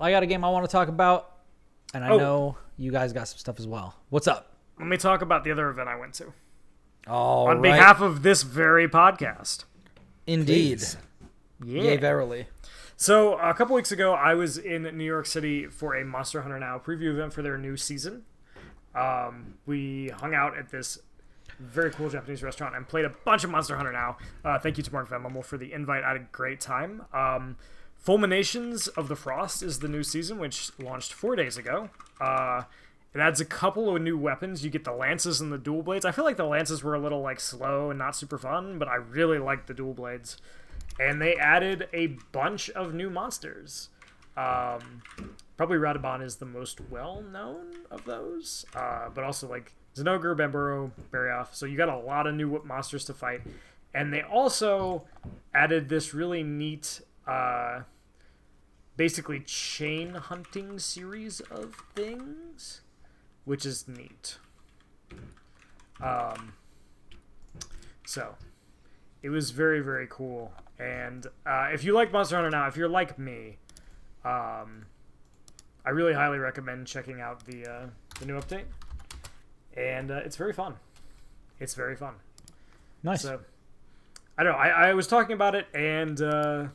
I got a game I want to talk about, and I Oh. know you guys got some stuff as well. What's up? Let me talk about the other event I went to. All On right. behalf of this very podcast. Indeed. Please. Yeah. Yay, verily. So a couple weeks ago, I was in New York City for a Monster Hunter Now preview event for their new season. Um, we hung out at this very cool Japanese restaurant and played a bunch of Monster Hunter Now. Uh, thank you to Mark Van Mummel for the invite. I had a great time. Um, Fulminations of the Frost is the new season, which launched four days ago. Uh, it adds a couple of new weapons. You get the lances and the dual blades. I feel like the lances were a little like slow and not super fun, but I really like the dual blades and they added a bunch of new monsters. Um, probably Radobaan is the most well known of those, uh, but also like Zinogre, Banbaro, Barioth. So you got a lot of new monsters to fight, and they also added this really neat, uh, basically chain hunting series of things, which is neat. Um, so it was very very cool and uh, if you like monster hunter now if you're like me um, i really highly recommend checking out the uh, the new update and uh, it's very fun it's very fun Nice. so i don't know i, I was talking about it and uh,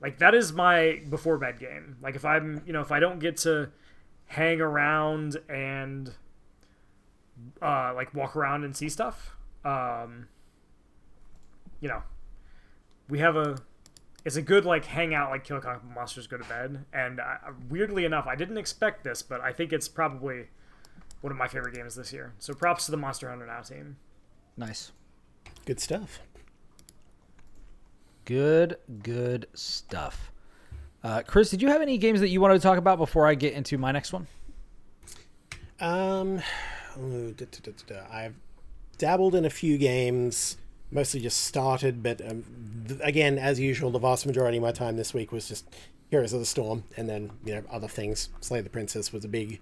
like that is my before bed game like if i'm you know if i don't get to hang around and uh, like walk around and see stuff um, you know, we have a it's a good like hangout like kill comic book monsters go to bed and uh, weirdly enough i didn't expect this but i think it's probably one of my favorite games this year so props to the monster hunter now team nice. Good stuff. Good, good stuff. Uh, Kris, did you have any games that you wanted to talk about before I get into my next one? Um, ooh, da, da, da. I've dabbled in a few games, mostly just started, but um, th- again, as usual, the vast majority of my time this week was just Heroes of the Storm, and then you know other things. Slay the Princess was a big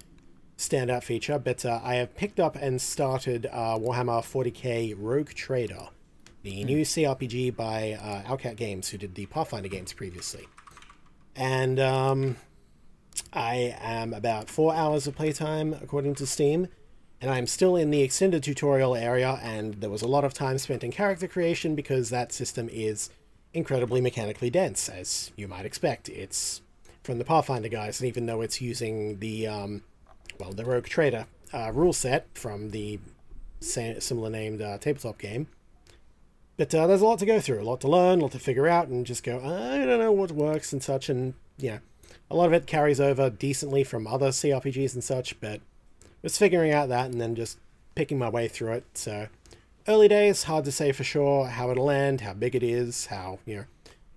standout feature, but uh, I have picked up and started uh, Warhammer 40k Rogue Trader. The new CRPG by uh, Owlcat Games, who did the Pathfinder games previously. And um, I am about four hours of playtime according to Steam, and I'm still in the extended tutorial area. And there was a lot of time spent in character creation because that system is incredibly mechanically dense, as you might expect. It's from the Pathfinder guys, and even though it's using the um, well, the Rogue Trader uh, rule set from the sa- similar named uh, tabletop game. But uh, there's a lot to go through, a lot to learn, a lot to figure out, and just go, I don't know what works and such. And yeah, a lot of it carries over decently from other CRPGs and such, but was figuring out that and then just picking my way through it. So early days, hard to say for sure how it'll end, how big it is, how, you know,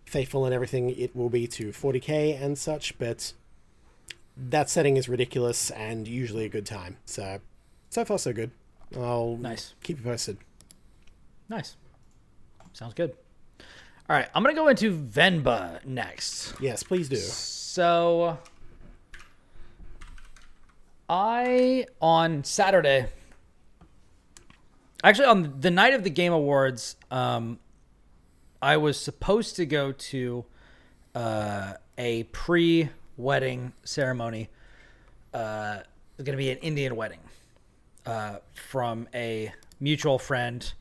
faithful and everything it will be to 40k and such, but that setting is ridiculous and usually a good time. So, so far so good. I'll Nice. keep you posted. Nice. Sounds good. All right, I'm gonna go into Venba next. Yes, please do. So, I on Saturday, actually on the night of the Game Awards, um, I was supposed to go to uh, a pre-wedding ceremony. Uh, it's going to be an Indian wedding uh, from a mutual friend,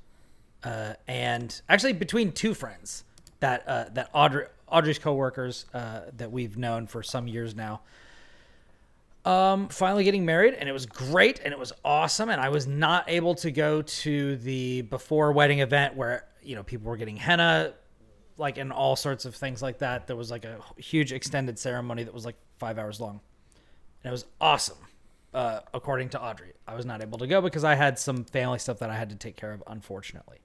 uh, and actually between two friends that uh, that Audrey Audrey's coworkers uh, that we've known for some years now. Um, finally getting married, and it was great, and it was awesome, and I was not able to go to the before wedding event where you know people were getting henna, like and all sorts of things like that. There was like a huge extended ceremony that was like five hours long, and it was awesome. Uh, according to Audrey, I was not able to go because I had some family stuff that I had to take care of, unfortunately.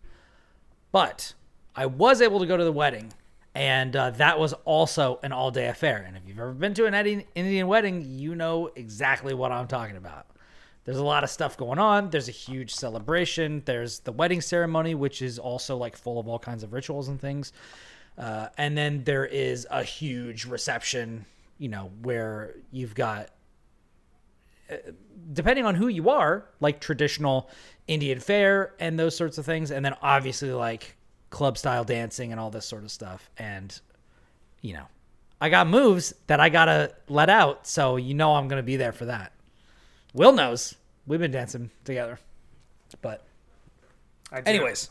But I was able to go to the wedding, and uh, that was also an all day affair. And if you've ever been to an Indian wedding, you know exactly what I'm talking about. There's a lot of stuff going on. There's a huge celebration. There's the wedding ceremony, which is also like full of all kinds of rituals and things. Uh, and then there is a huge reception, you know, where you've got depending on who you are, like traditional Indian fare and those sorts of things, and then obviously like club style dancing and all this sort of stuff. And you know, I got moves that I gotta let out, so you know I'm gonna be there for that. Will knows we've been dancing together, but anyways,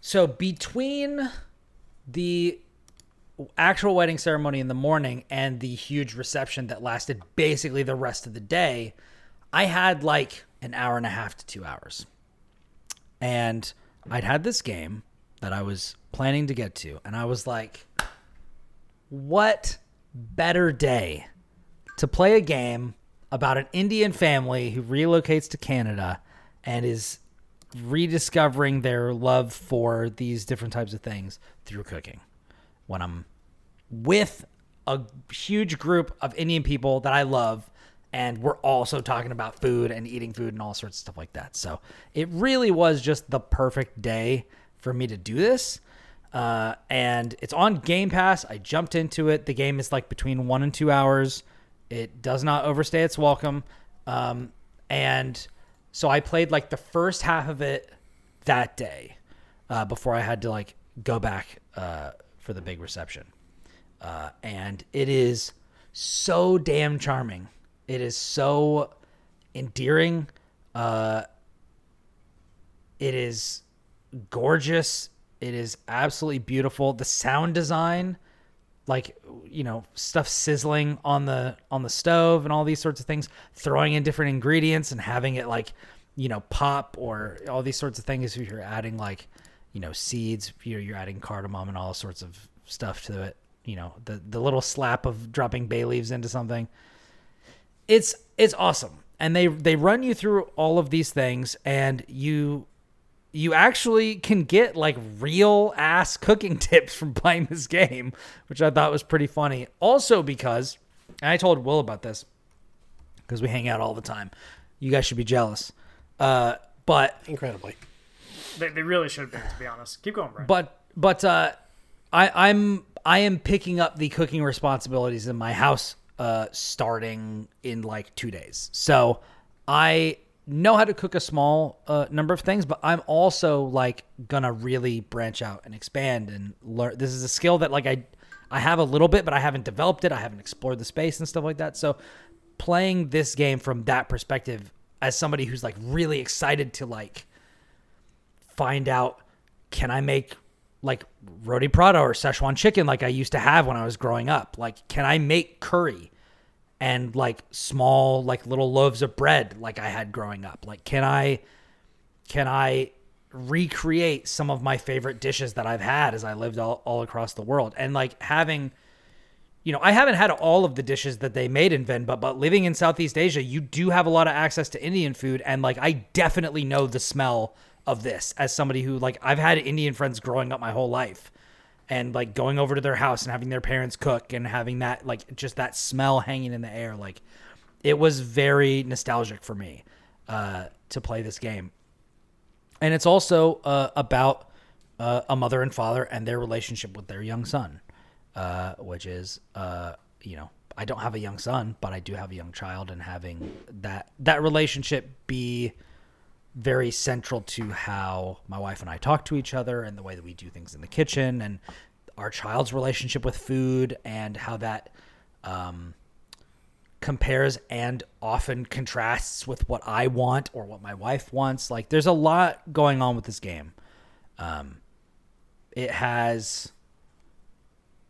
so between the actual wedding ceremony in the morning and the huge reception that lasted basically the rest of the day, I had like an hour and a half to two hours. And I'd had this game that I was planning to get to, and I was like, what better day to play a game about an Indian family who relocates to Canada and is rediscovering their love for these different types of things through cooking when I'm with a huge group of Indian people that I love, and we're also talking about food and eating food and all sorts of stuff like that. So it really was just the perfect day for me to do this. Uh, and it's on Game Pass. I jumped into it. The game is like between one and two hours. It does not overstay its welcome. Um, and so I played like the first half of it that day uh, before I had to like go back uh, for the big reception. Uh, and it is so damn charming. It is so endearing. Uh, it is gorgeous. It is absolutely beautiful. The sound design, like you know, stuff sizzling on the on the stove and all these sorts of things, throwing in different ingredients and having it like you know pop or all these sorts of things. If you're adding like you know seeds, you're you're adding cardamom and all sorts of stuff to it. You know, the the little slap of dropping bay leaves into something. It's it's awesome, and they they run you through all of these things, and you you actually can get like real ass cooking tips from playing this game, which I thought was pretty funny. Also because, and I told Will about this because we hang out all the time. You guys should be jealous. Uh, but Incredibly. They, they really should be, to be honest. Keep going, Brian. but but uh, I I'm I am picking up the cooking responsibilities in my house uh, starting in like two days. So I know how to cook a small uh, number of things, but I'm also like gonna really branch out and expand and learn. This is a skill that like I I have a little bit, but I haven't developed it. I haven't explored the space and stuff like that. So playing this game from that perspective as somebody who's like really excited to like find out can I make like roti prata or Szechuan chicken like I used to have when I was growing up? Like, can I make curry and like small like little loaves of bread like I had growing up? Like, can I can I recreate some of my favorite dishes that I've had as I lived all, all across the world? And like having you know, I haven't had all of the dishes that they made in Venba, but living in Southeast Asia, you do have a lot of access to Indian food. And like, I definitely know the smell of this as somebody who, like, I've had Indian friends growing up my whole life and like going over to their house and having their parents cook and having that, like, just that smell hanging in the air. Like, it was very nostalgic for me uh, to play this game. And it's also uh, about uh, a mother and father and their relationship with their young son uh, which is uh, you know I don't have a young son, but I do have a young child, and having that that relationship be very central to how my wife and I talk to each other and the way that we do things in the kitchen and our child's relationship with food and how that um, compares and often contrasts with what I want or what my wife wants. Like there's a lot going on with this game. Um, it has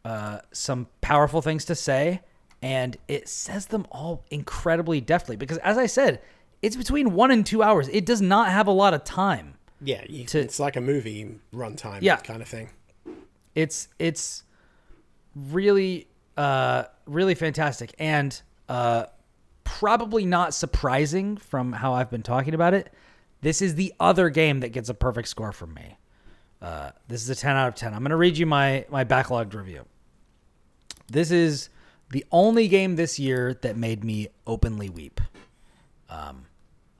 uh, some powerful things to say, and it says them all incredibly deftly. Because as I said, it's between one and two hours. It does not have a lot of time. Yeah, you, to, it's like a movie runtime yeah, kind of thing. It's it's really uh really fantastic and uh probably not surprising from how I've been talking about it. This is the other game that gets a perfect score from me. Uh, this is a 10 out of 10. I'm going to read you my, my Backloggd review. This is the only game this year that made me openly weep. Um,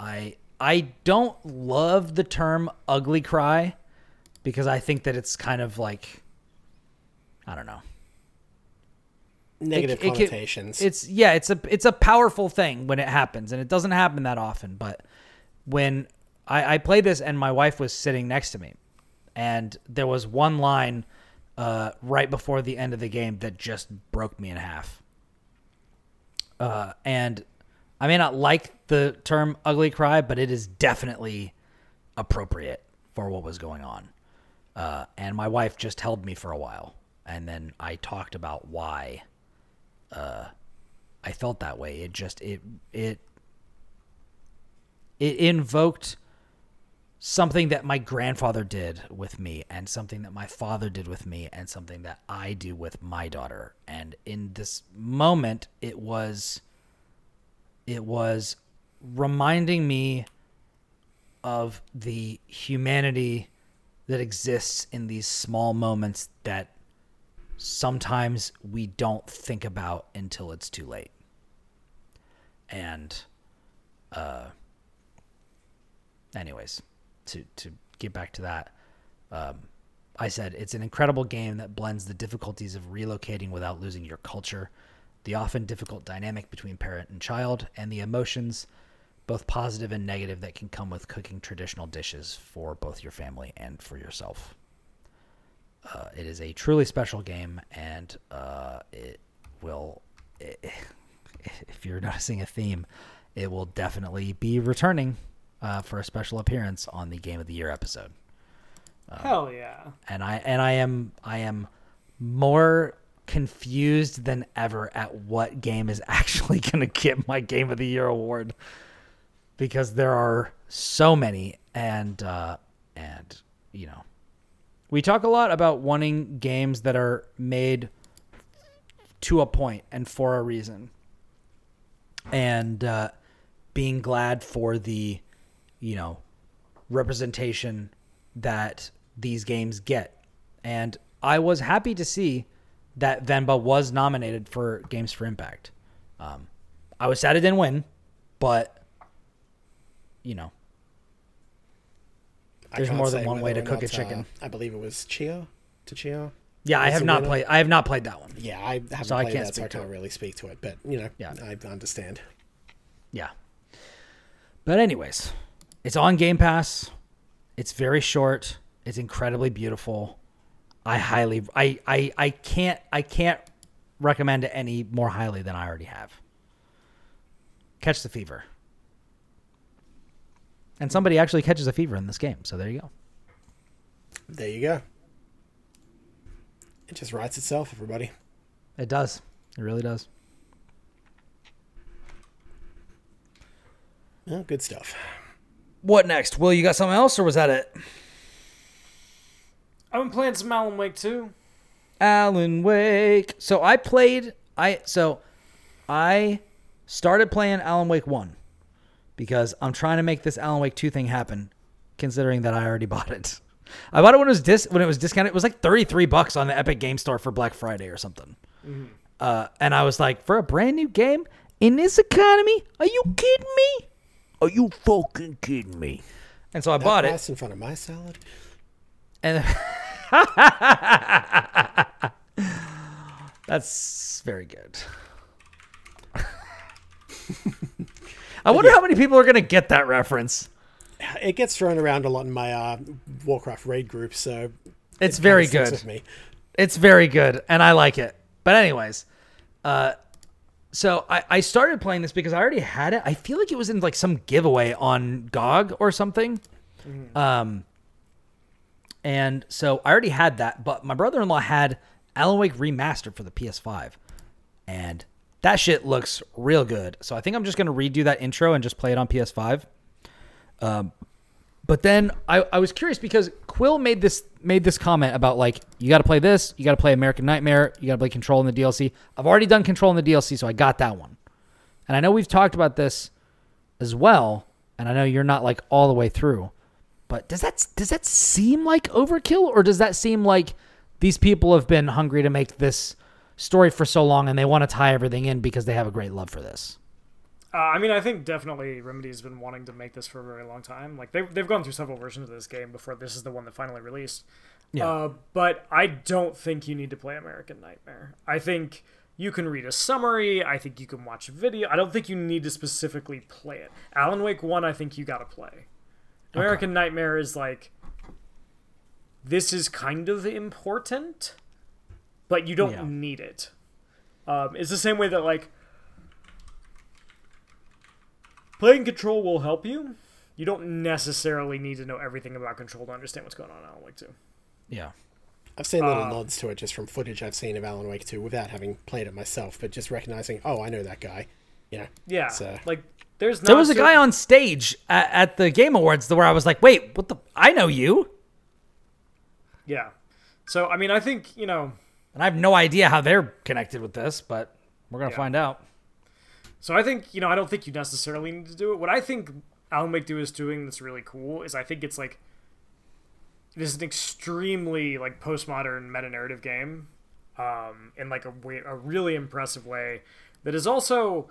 I I don't love the term ugly cry because I think that it's kind of like I don't know negative it, connotations. It, it's yeah, it's a it's a powerful thing when it happens, and it doesn't happen that often. But when I, I played this, and my wife was sitting next to me, and there was one line uh, right before the end of the game that just broke me in half. Uh, and I may not like the term "ugly cry," but it is definitely appropriate for what was going on. Uh, and my wife just held me for a while, and then I talked about why uh, I felt that way. It just it it it invoked something that my grandfather did with me and something that my father did with me and something that I do with my daughter. And in this moment it was it was reminding me of the humanity that exists in these small moments that sometimes we don't think about until it's too late. And uh anyways, to to get back to that, um, I said it's an incredible game that blends the difficulties of relocating without losing your culture, the often difficult dynamic between parent and child, and the emotions, both positive and negative, that can come with cooking traditional dishes for both your family and for yourself. Uh, it is a truly special game, and uh, it will, if you're noticing a theme, it will definitely be returning uh, for a special appearance on the Game of the Year episode. Hell yeah! And I and I am I am more confused than ever at what game is actually going to get my Game of the Year award because there are so many and uh, and you know we talk a lot about wanting games that are made to a point and for a reason and uh, being glad for the you know, representation that these games get. And I was happy to see that Venba was nominated for Games for Impact. Um, I was sad it didn't win, but you know, there's more than one way to cook not, a chicken. Uh, I believe it was Chia to Chia. Yeah, I have not played. I have not played that one. Yeah, I haven't so played I can't that, so I can't really speak to it. But you know, yeah. I understand. Yeah, But anyways, it's on Game Pass. It's very short. It's incredibly beautiful. I highly I I I can't I can't recommend it any more highly than I already have. Catch the fever. And somebody actually catches a fever in this game, so there you go. There you go. It just writes itself, everybody. It does. It really does. Well, good stuff. What next? Will you got something else or was that it? I've been playing some Alan Wake too. Alan Wake. So I played I so I started playing Alan Wake 1 because I'm trying to make this Alan Wake 2 thing happen considering that I already bought it. I bought it when it was dis when it was discounted. It was like 33 bucks on the Epic Game Store for Black Friday or something. Uh, and I was like, for a brand new game in this economy, are you kidding me? Are you fucking kidding me? And so I bought it. In front of my salad. And that's very good. I wonder how many people are going to get that reference. It gets thrown around a lot in my uh, Warcraft raid group, so It's very it sticks good. It's very good, and I like it. But anyways, uh, so I, I started playing this because I already had it. I feel like it was in like some giveaway on GOG or something. Um, and so I already had that, but my brother-in-law had Alan Wake remastered for the PS5, and that shit looks real good. So I think I'm just gonna redo that intro and just play it on PS5. Um, but then I, I was curious because Quill made this made this comment about like you got to play this, you got to play American Nightmare, you got to play Control in the DLC. I've already done Control in the DLC, so I got that one. And I know we've talked about this as well, and I know you're not like all the way through. But does that does that seem like overkill, or does that seem like these people have been hungry to make this story for so long and they want to tie everything in because they have a great love for this? Uh, I mean, I think definitely Remedy's been wanting to make this for a very long time. Like they've they've gone through several versions of this game before this is the one that finally released. Yeah. Uh, but I don't think you need to play American Nightmare. I think you can read a summary. I think you can watch a video. I don't think you need to specifically play it. Alan Wake One, I think you got to play. American Nightmare is like this is kind of important, but you don't Yeah. need it. Um, it's the same way that like playing Control will help you. You don't necessarily need to know everything about Control to understand what's going on in Alan Wake 2. Yeah. I've seen little Uh, nods to it just from footage I've seen of Alan Wake 2 without having played it myself, but just recognizing, oh, I know that guy. You know, Yeah, So- like there's There was a cer- guy on stage at, at the Game Awards where I was like, "Wait, what the? I know you." Yeah, so I mean, I think you know. And I have no idea how they're connected with this, but we're gonna Yeah. find out. So I think you know I don't think you necessarily need to do it. What I think Alan 2 is doing that's really cool is I think it's like it is an extremely like postmodern meta narrative game, um, in like a way, a really impressive way that is also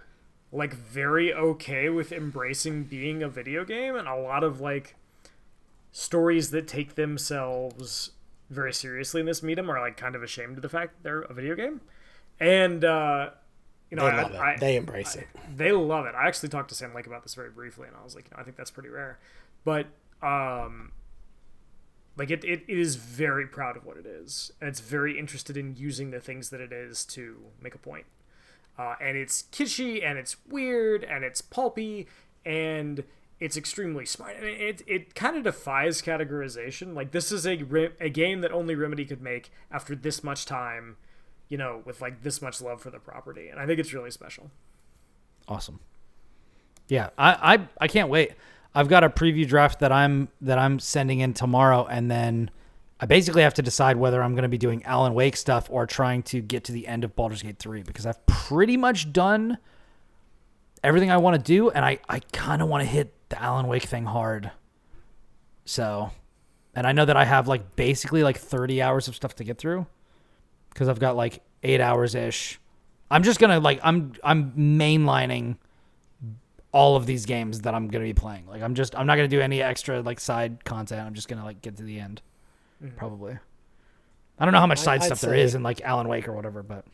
like very okay with embracing being a video game and a lot of like stories that take themselves very seriously in this medium are like kind of ashamed of the fact that they're a video game and uh you know they I, love it. I- they embrace it. they love it. I actually talked to Sam Lake about this very briefly, and I was like, you know, I think that's pretty rare. But um, like it, it, it is very proud of what it is, and it's very interested in using the things that it is to make a point. Uh, and it's kitschy, and it's weird, and it's pulpy, and it's extremely smart. And it it kind of defies categorization. Like this is a a game that only Remedy could make after this much time. You know, with like this much love for the property, and I think it's really special. Awesome. Yeah, I, I I can't wait. I've got a preview draft that I'm that I'm sending in tomorrow, and then I basically have to decide whether I'm going to be doing Alan Wake stuff or trying to get to the end of Baldur's Gate 3 because I've pretty much done everything I want to do, and I I kind of want to hit the Alan Wake thing hard. So, and I know that I have like basically like 30 hours of stuff to get through because I've got like eight hours ish. I'm just gonna like I'm I'm mainlining all of these games that I'm gonna be playing. Like I'm just I'm not gonna do any extra like side content. I'm just gonna like get to the end, probably. I don't know how much side I'd stuff there is in like Alan Wake or whatever, but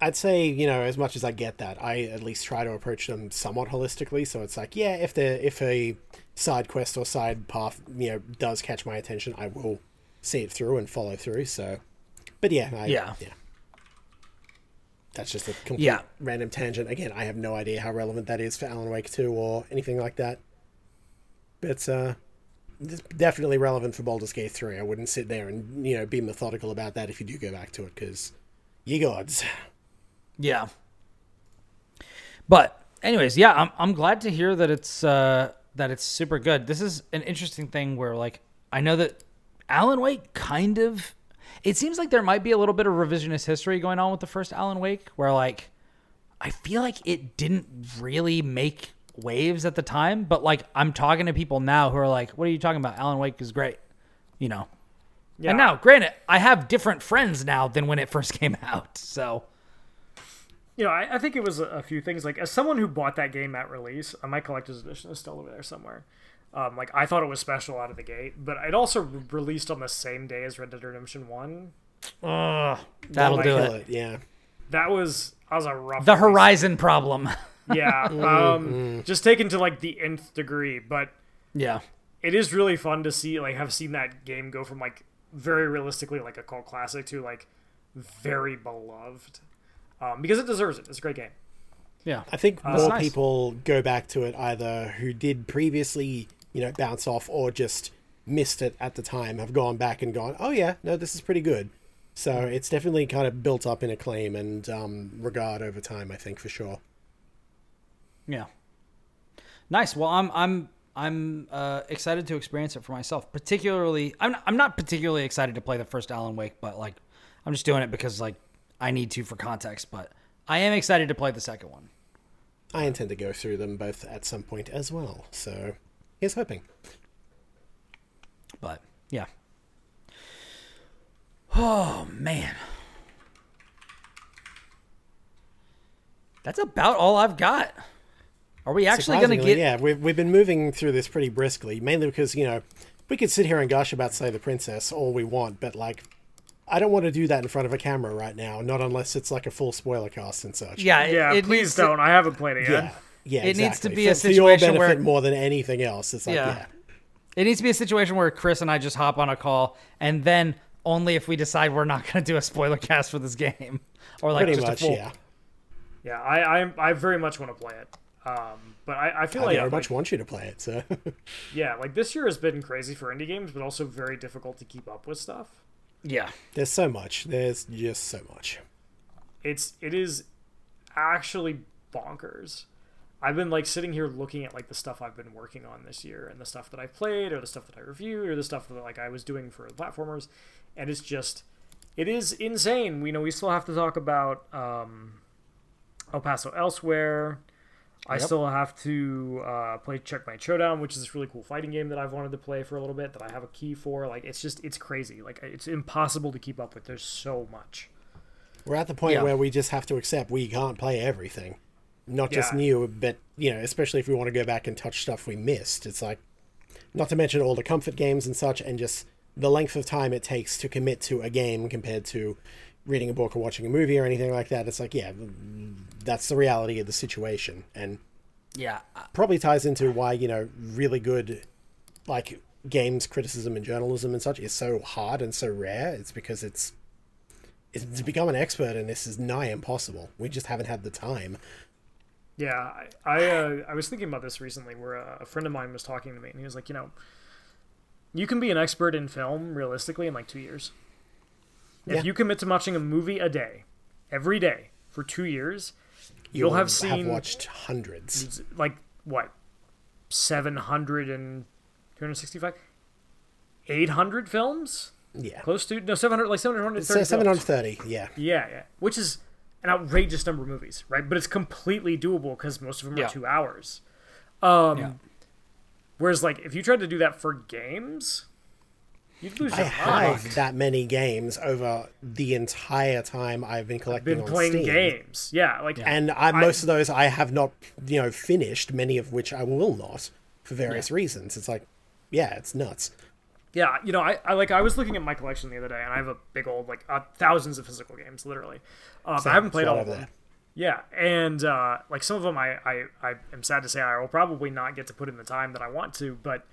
I'd say you know as much as I get that, I at least try to approach them somewhat holistically. So it's like, yeah, if the if a side quest or side path you know does catch my attention, I will see it through and follow through. So, but yeah, I, Yeah. yeah. That's just a complete Yeah. random tangent. Again, I have no idea how relevant that is for Alan Wake 2 or anything like that. But uh, it's definitely relevant for Baldur's Gate 3. I wouldn't sit there and, you know, be methodical about that if you do go back to it, because ye gods. Yeah. But anyways, yeah, I'm I'm glad to hear that it's uh that it's super good. This is an interesting thing where like I know that Alan Wake kind of it seems like there might be a little bit of revisionist history going on with the first Alan Wake where like I feel like it didn't really make waves at the time, but like I'm talking to people now who are like, "What are you talking about? Alan Wake is great." You know. Yeah. And now, granted, I have different friends now than when it first came out. So, you know, I, I think it was a, a few things. Like, as someone who bought that game at release, uh, my collector's edition is still over there somewhere. Um, like, I thought it was special out of the gate, but it also re- released on the same day as Red Dead Redemption One. ugh, that'll Might do kill it. Yeah. That was that was a rough. The release. Horizon problem. Yeah, um, just taken to like the nth degree, but yeah. it is really fun to see like have seen that game go from like very realistically like a cult classic to like very beloved um, because it deserves it. It's a great game. Yeah. I think That's more nice. people go back to it either who did previously, you know, bounce off or just missed it at the time, have gone back and gone, oh yeah, no, this is pretty good. So it's definitely kind of built up in acclaim and um, regard over time, I think, for sure. Yeah. Nice. Well, I'm I'm I'm uh, excited to experience it for myself. Particularly, I'm not, I'm not particularly excited to play the first Alan Wake, but like I'm just doing it because like I need to for context. But I am excited to play the second one. I intend to go through them both at some point as well. So here's hoping. But yeah. Oh man. That's about all I've got. Are we actually going to get Yeah, we've, we've been moving through this pretty briskly, mainly because, you know, we could sit here and gush about Slay the Princess all we want, but, like, I don't want to do that in front of a camera right now, not unless it's like a full spoiler cast and such. Yeah, it- Yeah, it please don't. I haven't played it yet. Yeah. Yeah, It needs to exactly. be a for, for your situation benefit where- more than anything else. It's like, Yeah. yeah. It needs to be a situation where Kris and I just hop on a call, and then only if we decide we're not going to do a spoiler cast for this game, or like pretty just much, a full. yeah. Yeah, I, I I very much want to play it. Um, but I, I feel I like, very like much want you to play it, so. yeah, like this year has been crazy for indie games, but also very difficult to keep up with stuff. Yeah, There's so much. There's just so much. It's it is actually bonkers. I've been like sitting here looking at like the stuff I've been working on this year and the stuff that I played or the stuff that I reviewed or the stuff that like I was doing for platformers, and it's just it is insane. We know we still have to talk about um, El Paso Elsewhere. I Yep. still have to uh, play Checkmate Showdown, which is this really cool fighting game that I've wanted to play for a little bit that I have a key for. Like it's just it's crazy. Like it's impossible to keep up with. There's so much. We're at the point Yeah. where we just have to accept we can't play everything. Not just Yeah. new, but, you know, especially if we want to go back and touch stuff we missed. It's like, not to mention all the comfort games and such, and just the length of time it takes to commit to a game compared to reading a book or watching a movie or anything like that. It's like, yeah, that's the reality of the situation. And yeah, uh, probably ties into why you know really good like games criticism and journalism and such is so hard and so rare it's because it's, it's to become an expert in this is nigh impossible we just haven't had the time Yeah, I I, uh, I was thinking about this recently, where a, a friend of mine was talking to me, and he was like, you know, you can be an expert in film realistically in like two years. If Yeah. you commit to watching a movie a day, every day for two years, you'll have seen watched hundreds like what, seven hundred and two hundred sixty-five, eight hundred films, yeah close to no seven hundred, like seven hundred thirty. 730 yeah Yeah, yeah. Which is an outrageous number of movies, right? But it's completely doable because most of them Yeah. are two hours. Um, Yeah. Whereas, like, if you tried to do that for games, you'd lose i your mind. have that many games over the entire time i've been collecting Been on playing Steam. games, yeah. Like, and I, most of those I have not, you know, finished. Many of which I will not for various reasons. It's like, yeah, it's nuts. Yeah, you know, I, I like I was looking at my collection the other day, and I have a big old like uh, thousands of physical games, literally. Um, I haven't played all of them. there. Yeah, and uh, like some of them, I, I I am sad to say I will probably not get to put in the time that I want to, but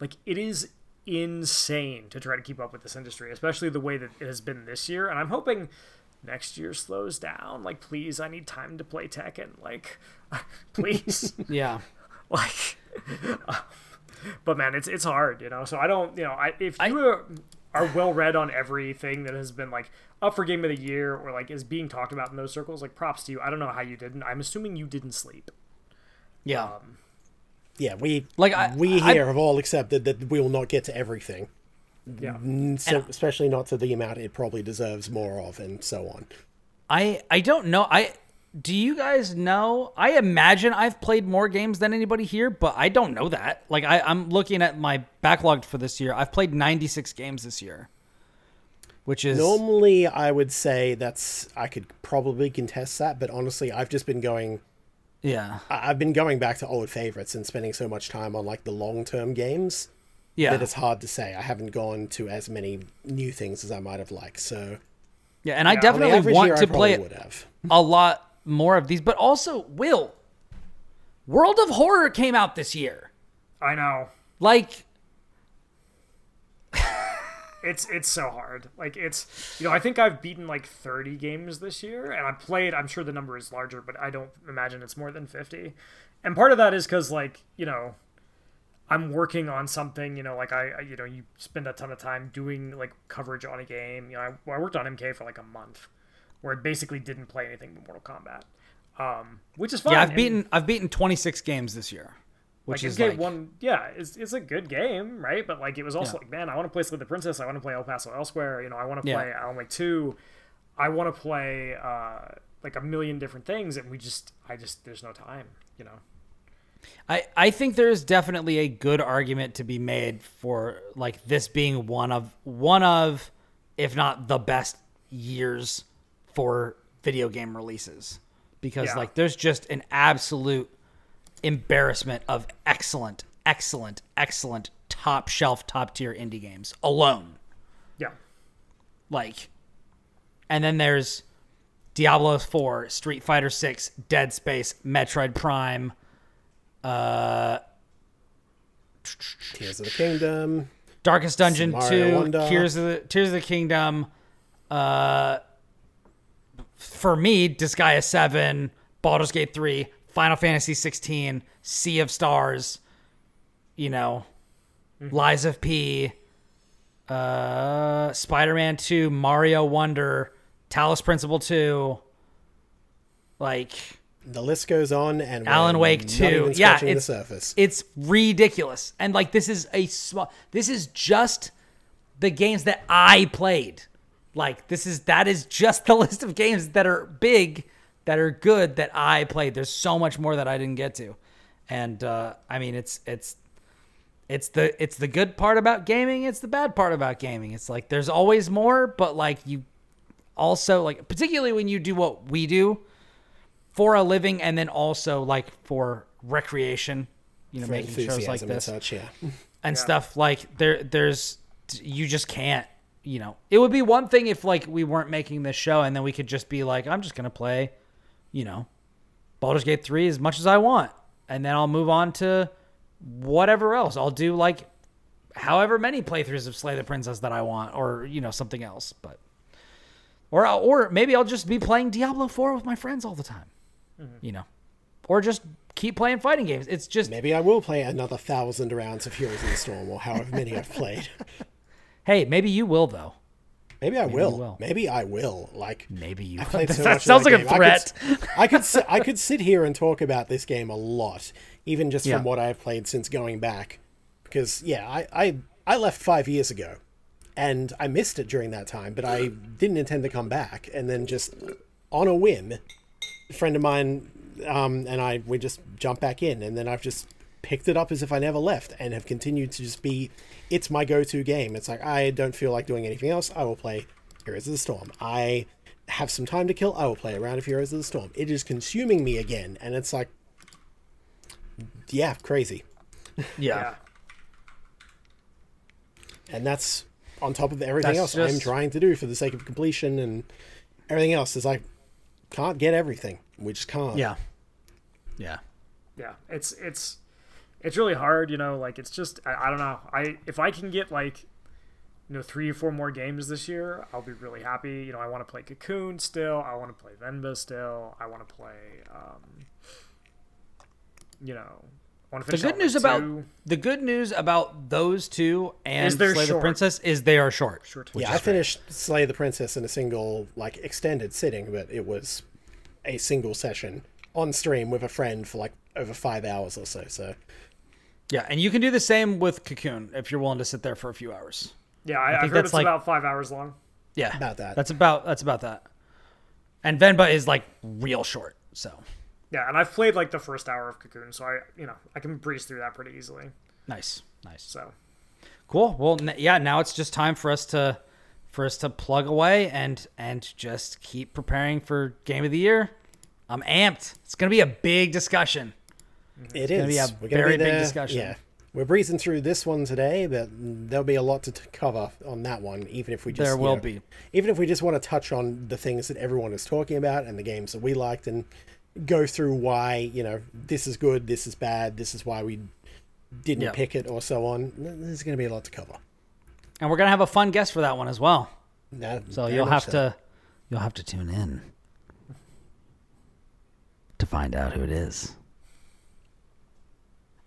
like it is insane to try to keep up with this industry, especially the way that it has been this year. And I'm hoping next year slows down. Like, please, I need time to play Tekken. Like, please, Yeah. like. but man, it's it's hard, you know. So I don't, you know, I if you are, are well read on everything that has been like up for game of the year or like is being talked about in those circles, like props to you. I don't know how you didn't. I'm assuming you didn't sleep. Yeah. Um, Yeah, we Like, I- we I- here have all accepted that we will not get to everything, Yeah. Mm, so, especially not to the amount it probably deserves more of, and so on. I I don't know. I do you guys know? I imagine I've played more games than anybody here, but I don't know that. Like I, I'm looking at my backlog for this year. I've played 96 games this year, which is Normally, I would say that's I could probably contest that, but honestly, I've just been going. Yeah, I- I've been going back to old favorites and spending so much time on like the long term games yeah, that it's hard to say. I haven't gone to as many new things as I might have liked. So yeah. And I on the on the definitely want year, to play would have. a lot more of these, but also Will. World of Horror came out this year. I know. Like, It's it's so hard. Like it's you know I think I've beaten like 30 games this year, and I played. I'm sure the number is larger, but I don't imagine it's more than 50. And part of that is because like you know I'm working on something. You know, like I you know you spend a ton of time doing like coverage on a game. You know, I, I worked on MK for like a month, where I basically didn't play anything but Mortal Kombat, um, which is fine. yeah, I've and- beaten I've beaten 26 games this year, which like is like one, yeah, it's, it's a good game, right? But like it was also Yeah. like, man, I want to play Slay the Princess. I want to play El Paso Elsewhere. You know, I want to play Yeah. Alan Wake two. I want to play uh, like a million different things, and we just, I just, there's no time. You know, I, I think there's definitely a good argument to be made for like this being one of one of if not the best years for video game releases because Yeah. like there's just an absolute embarrassment of excellent excellent excellent top shelf top tier indie games alone yeah, like and then there's Diablo 4, Street Fighter 6, Dead Space, Metroid Prime, uh Tears of the Kingdom. Darkest Dungeon Mario 2, Wonder. Tears of the Tears of the Kingdom, uh for me, Disgaea 7, Baldur's Gate 3, Final Fantasy 16, Sea of Stars, you know, Lies of P, uh Spider-Man 2, Mario Wonder, Talos Principle 2, like The list goes on, and Alan Wake 2. Yeah, scratching the it's- surface. it's ridiculous. And like this is a small this is just the games that I played. Like this is that is just the list of games that are big that are good that I played. There's so much more that I didn't get to. And uh I mean it's it's it's the it's the good part about gaming, it's the bad part about gaming. It's like there's always more, but like you also like particularly when you do what we do for a living and then also like for recreation, you know, For making shows like enthusiasm and this such, yeah. and stuff like there there's you just can't you know it would be one thing if like we weren't making this show and then we could just be like i'm just gonna play you know Baldur's Gate 3 as much as i want. And then i'll move on to whatever else. I'll do like however many playthroughs of slay the princess that i want or you know something else but or or maybe i'll just be playing diablo 4 with my friends all the time mm-hmm. you know or just keep playing fighting games. It's just Maybe I will play another thousand rounds of Heroes in the Storm, or however many I've played. hey maybe you will though Maybe I will. will. Maybe I will. Like Maybe you. I played so that sounds that like a threat. I could, I could sit, I could sit here and talk about this game a lot, even just Yeah. from what I've played since going back. Because yeah, I, I I left five years ago, and I missed it during that time, but I didn't intend to come back. And then just on a whim, a friend of mine um, and I we just jumped back in, and then I've just picked it up as if I never left, and have continued to just be. It's my go-to game. It's like I don't feel like doing anything else. I will play Heroes of the Storm. I have some time to kill. I will play a round of Heroes of the Storm. It is consuming me again, and it's like, yeah, crazy. Yeah. yeah. and that's on top of everything That's else I'm trying to do for the sake of completion and everything else. Is I can't get everything. We just can't. Yeah. Yeah. yeah it's it's it's really hard you know like it's just I, I don't know i if i can get like you know three or four more games this year i'll be really happy you know i want to play cocoon still i want to play venba still i want to play um you know I want to The good Alan news Wake about 2. the good news about those two and Is they're Slay the. Princess is they are short. Short. yeah. I great. finished Slay the Princess in a single like extended sitting, but it was a single session on stream with a friend for like over five hours or so. So Yeah, and you can do the same with Cocoon if you're willing to sit there for a few hours. yeah I, think i've heard that's it's like- about five hours long Yeah, About that. That's about that's about that. And Venba is like real short. So yeah and i've played like the first hour of cocoon so i you know i can breeze through that pretty easily nice, nice, so cool. Well, n- yeah. Now it's just time for us to for us to plug away and and just keep preparing for Game of the Year. I'm amped. It's gonna be a big discussion. Mm-hmm. It gonna is. be a We're gonna very be big discussion. Yeah, we're breezing through this one today, but there'll be a lot to t- cover on that one. Even if we just There you will know, be. Even if we just want to touch on the things that everyone is talking about and the games that we liked, and go through why you know this is good, this is bad, this is why we didn't Yeah. pick it, or so on. There's going to be a lot to cover. And we're gonna have a fun guest for that one as well. No, So you'll have so. to you'll have to tune in to find out who it is.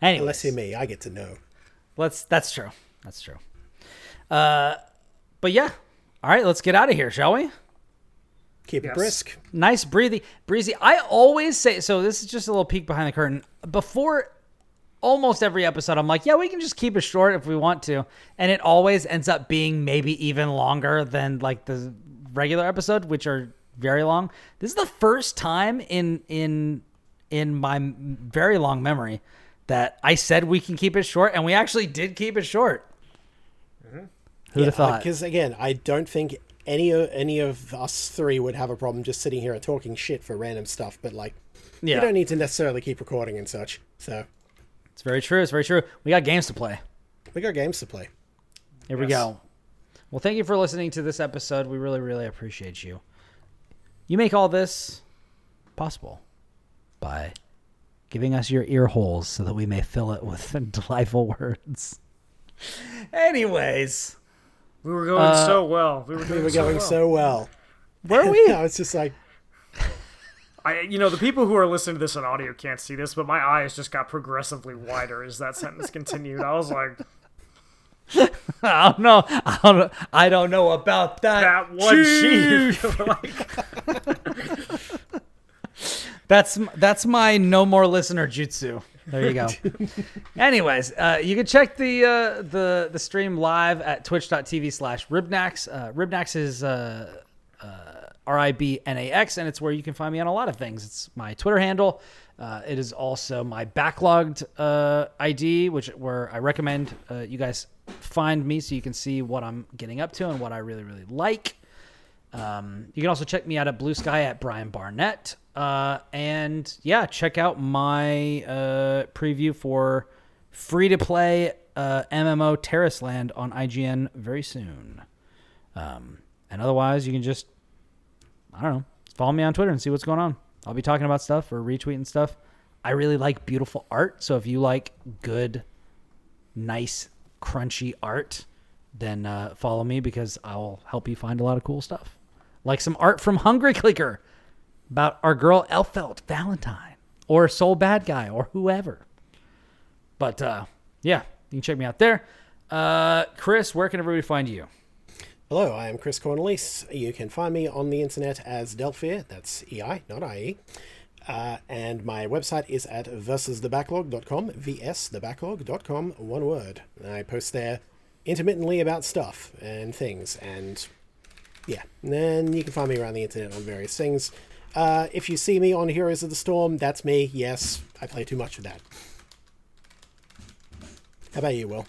Anyway, Unless you're me, I get to know. let's that's true. That's true. Uh but yeah. All right, let's get out of here, shall we? Keep Yes. it brisk. Nice breezy breezy. I always say so this is just a little peek behind the curtain. Before almost every episode I'm like, yeah, we can just keep it short if we want to. And it always ends up being maybe even longer than like the regular episode, which are very long. This is the first time in in in my very long memory that I said we can keep it short and we actually did keep it short. Mm-hmm. Who'd have thought? Because again, I don't think any o- any of us three would have a problem just sitting here and talking shit for random stuff. But like, Yeah. you don't need to necessarily keep recording and such. So It's very true. It's very true. We got games to play. we got games to play. Here we go. Well, thank you for listening to this episode. We really, really appreciate you. You make all this possible by giving us your ear holes so that we may fill it with delightful words. Anyways, we were going Uh, so well we were, We doing were so going well. so well. where are we? I was just like, I, you know, the people who are listening to this on audio can't see this, but my eyes just got progressively wider as that sentence continued. I was like, I don't know. I don't know. I don't know about that. that one Chief. chief. like, That's that's my no more listener jutsu. There you go. Anyways, uh, you can check the uh, the the stream live at twitch.tv slash ribnax. Uh, ribnax is uh, uh, R I B N A X, and it's where you can find me on a lot of things. It's my Twitter handle. Uh, it is also my Backloggd uh, ID, which where I recommend uh, you guys find me so you can see what I'm getting up to and what I really really like. Um, you can also check me out at Blue Sky at Brian Barnett. Uh, and yeah, check out my uh, preview for free to play uh, MMO Tarisland on IGN very soon. Um, and otherwise, you can just, I don't know, follow me on Twitter and see what's going on. I'll be talking about stuff or retweeting stuff. I really like beautiful art. So if you like good, nice, crunchy art, then uh, follow me because I'll help you find a lot of cool stuff. Like some art from Hungry Clicker about our girl Elphelt Valentine or Sol Badguy or whoever. But uh, yeah, you can check me out there. Uh, Kris, where can everybody find you? hello, I am Kris Cornelisse. You can find me on the internet as Delphia. That's EI, not IE. Uh, and my website is at versusthebacklog.com, vsthebacklog.com, one word. I post there intermittently about stuff and things, and yeah. And then you can find me around the internet on various things. Uh, if you see me on Heroes of the Storm, that's me. Yes, I play too much of that. How about you, Will?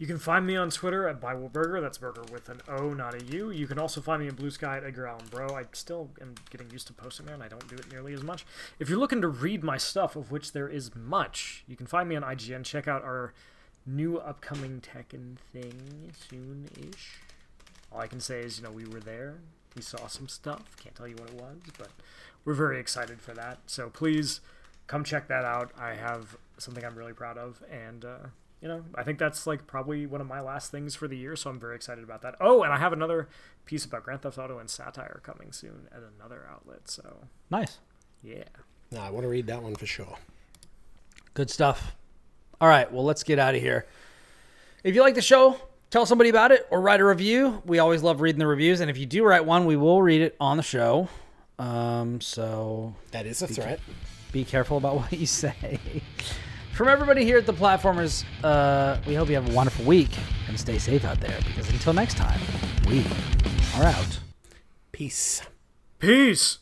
you can find me on Twitter at ByWillBorger. That's burger with an O, not a U. You can also find me in Blue Sky at Edgar Allan Bro. I still am getting used to posting there, and I don't do it nearly as much. If you're looking to read my stuff, of which there is much, you can find me on IGN. Check out our new upcoming Tekken thing soon-ish. All I can say is, you know, we were there. We saw some stuff. Can't tell you what it was, but we're very excited for that. So please come check that out. I have something I'm really proud of, and uh, you know, I think that's like probably one of my last things for the year. So I'm very excited about that. Oh, and I have another piece about Grand Theft Auto and satire coming soon at another outlet. So Nice. yeah. No, I want to read that one for sure. Good stuff. All right, well, let's get out of here. If you like the show, tell somebody about it or write a review. We always love reading the reviews, and if you do write one, we will read it on the show. Um, so That is a threat. be careful about what you say. From everybody here at the Platformers, uh, we hope you have a wonderful week and stay safe out there because until next time, we are out. Peace. Peace.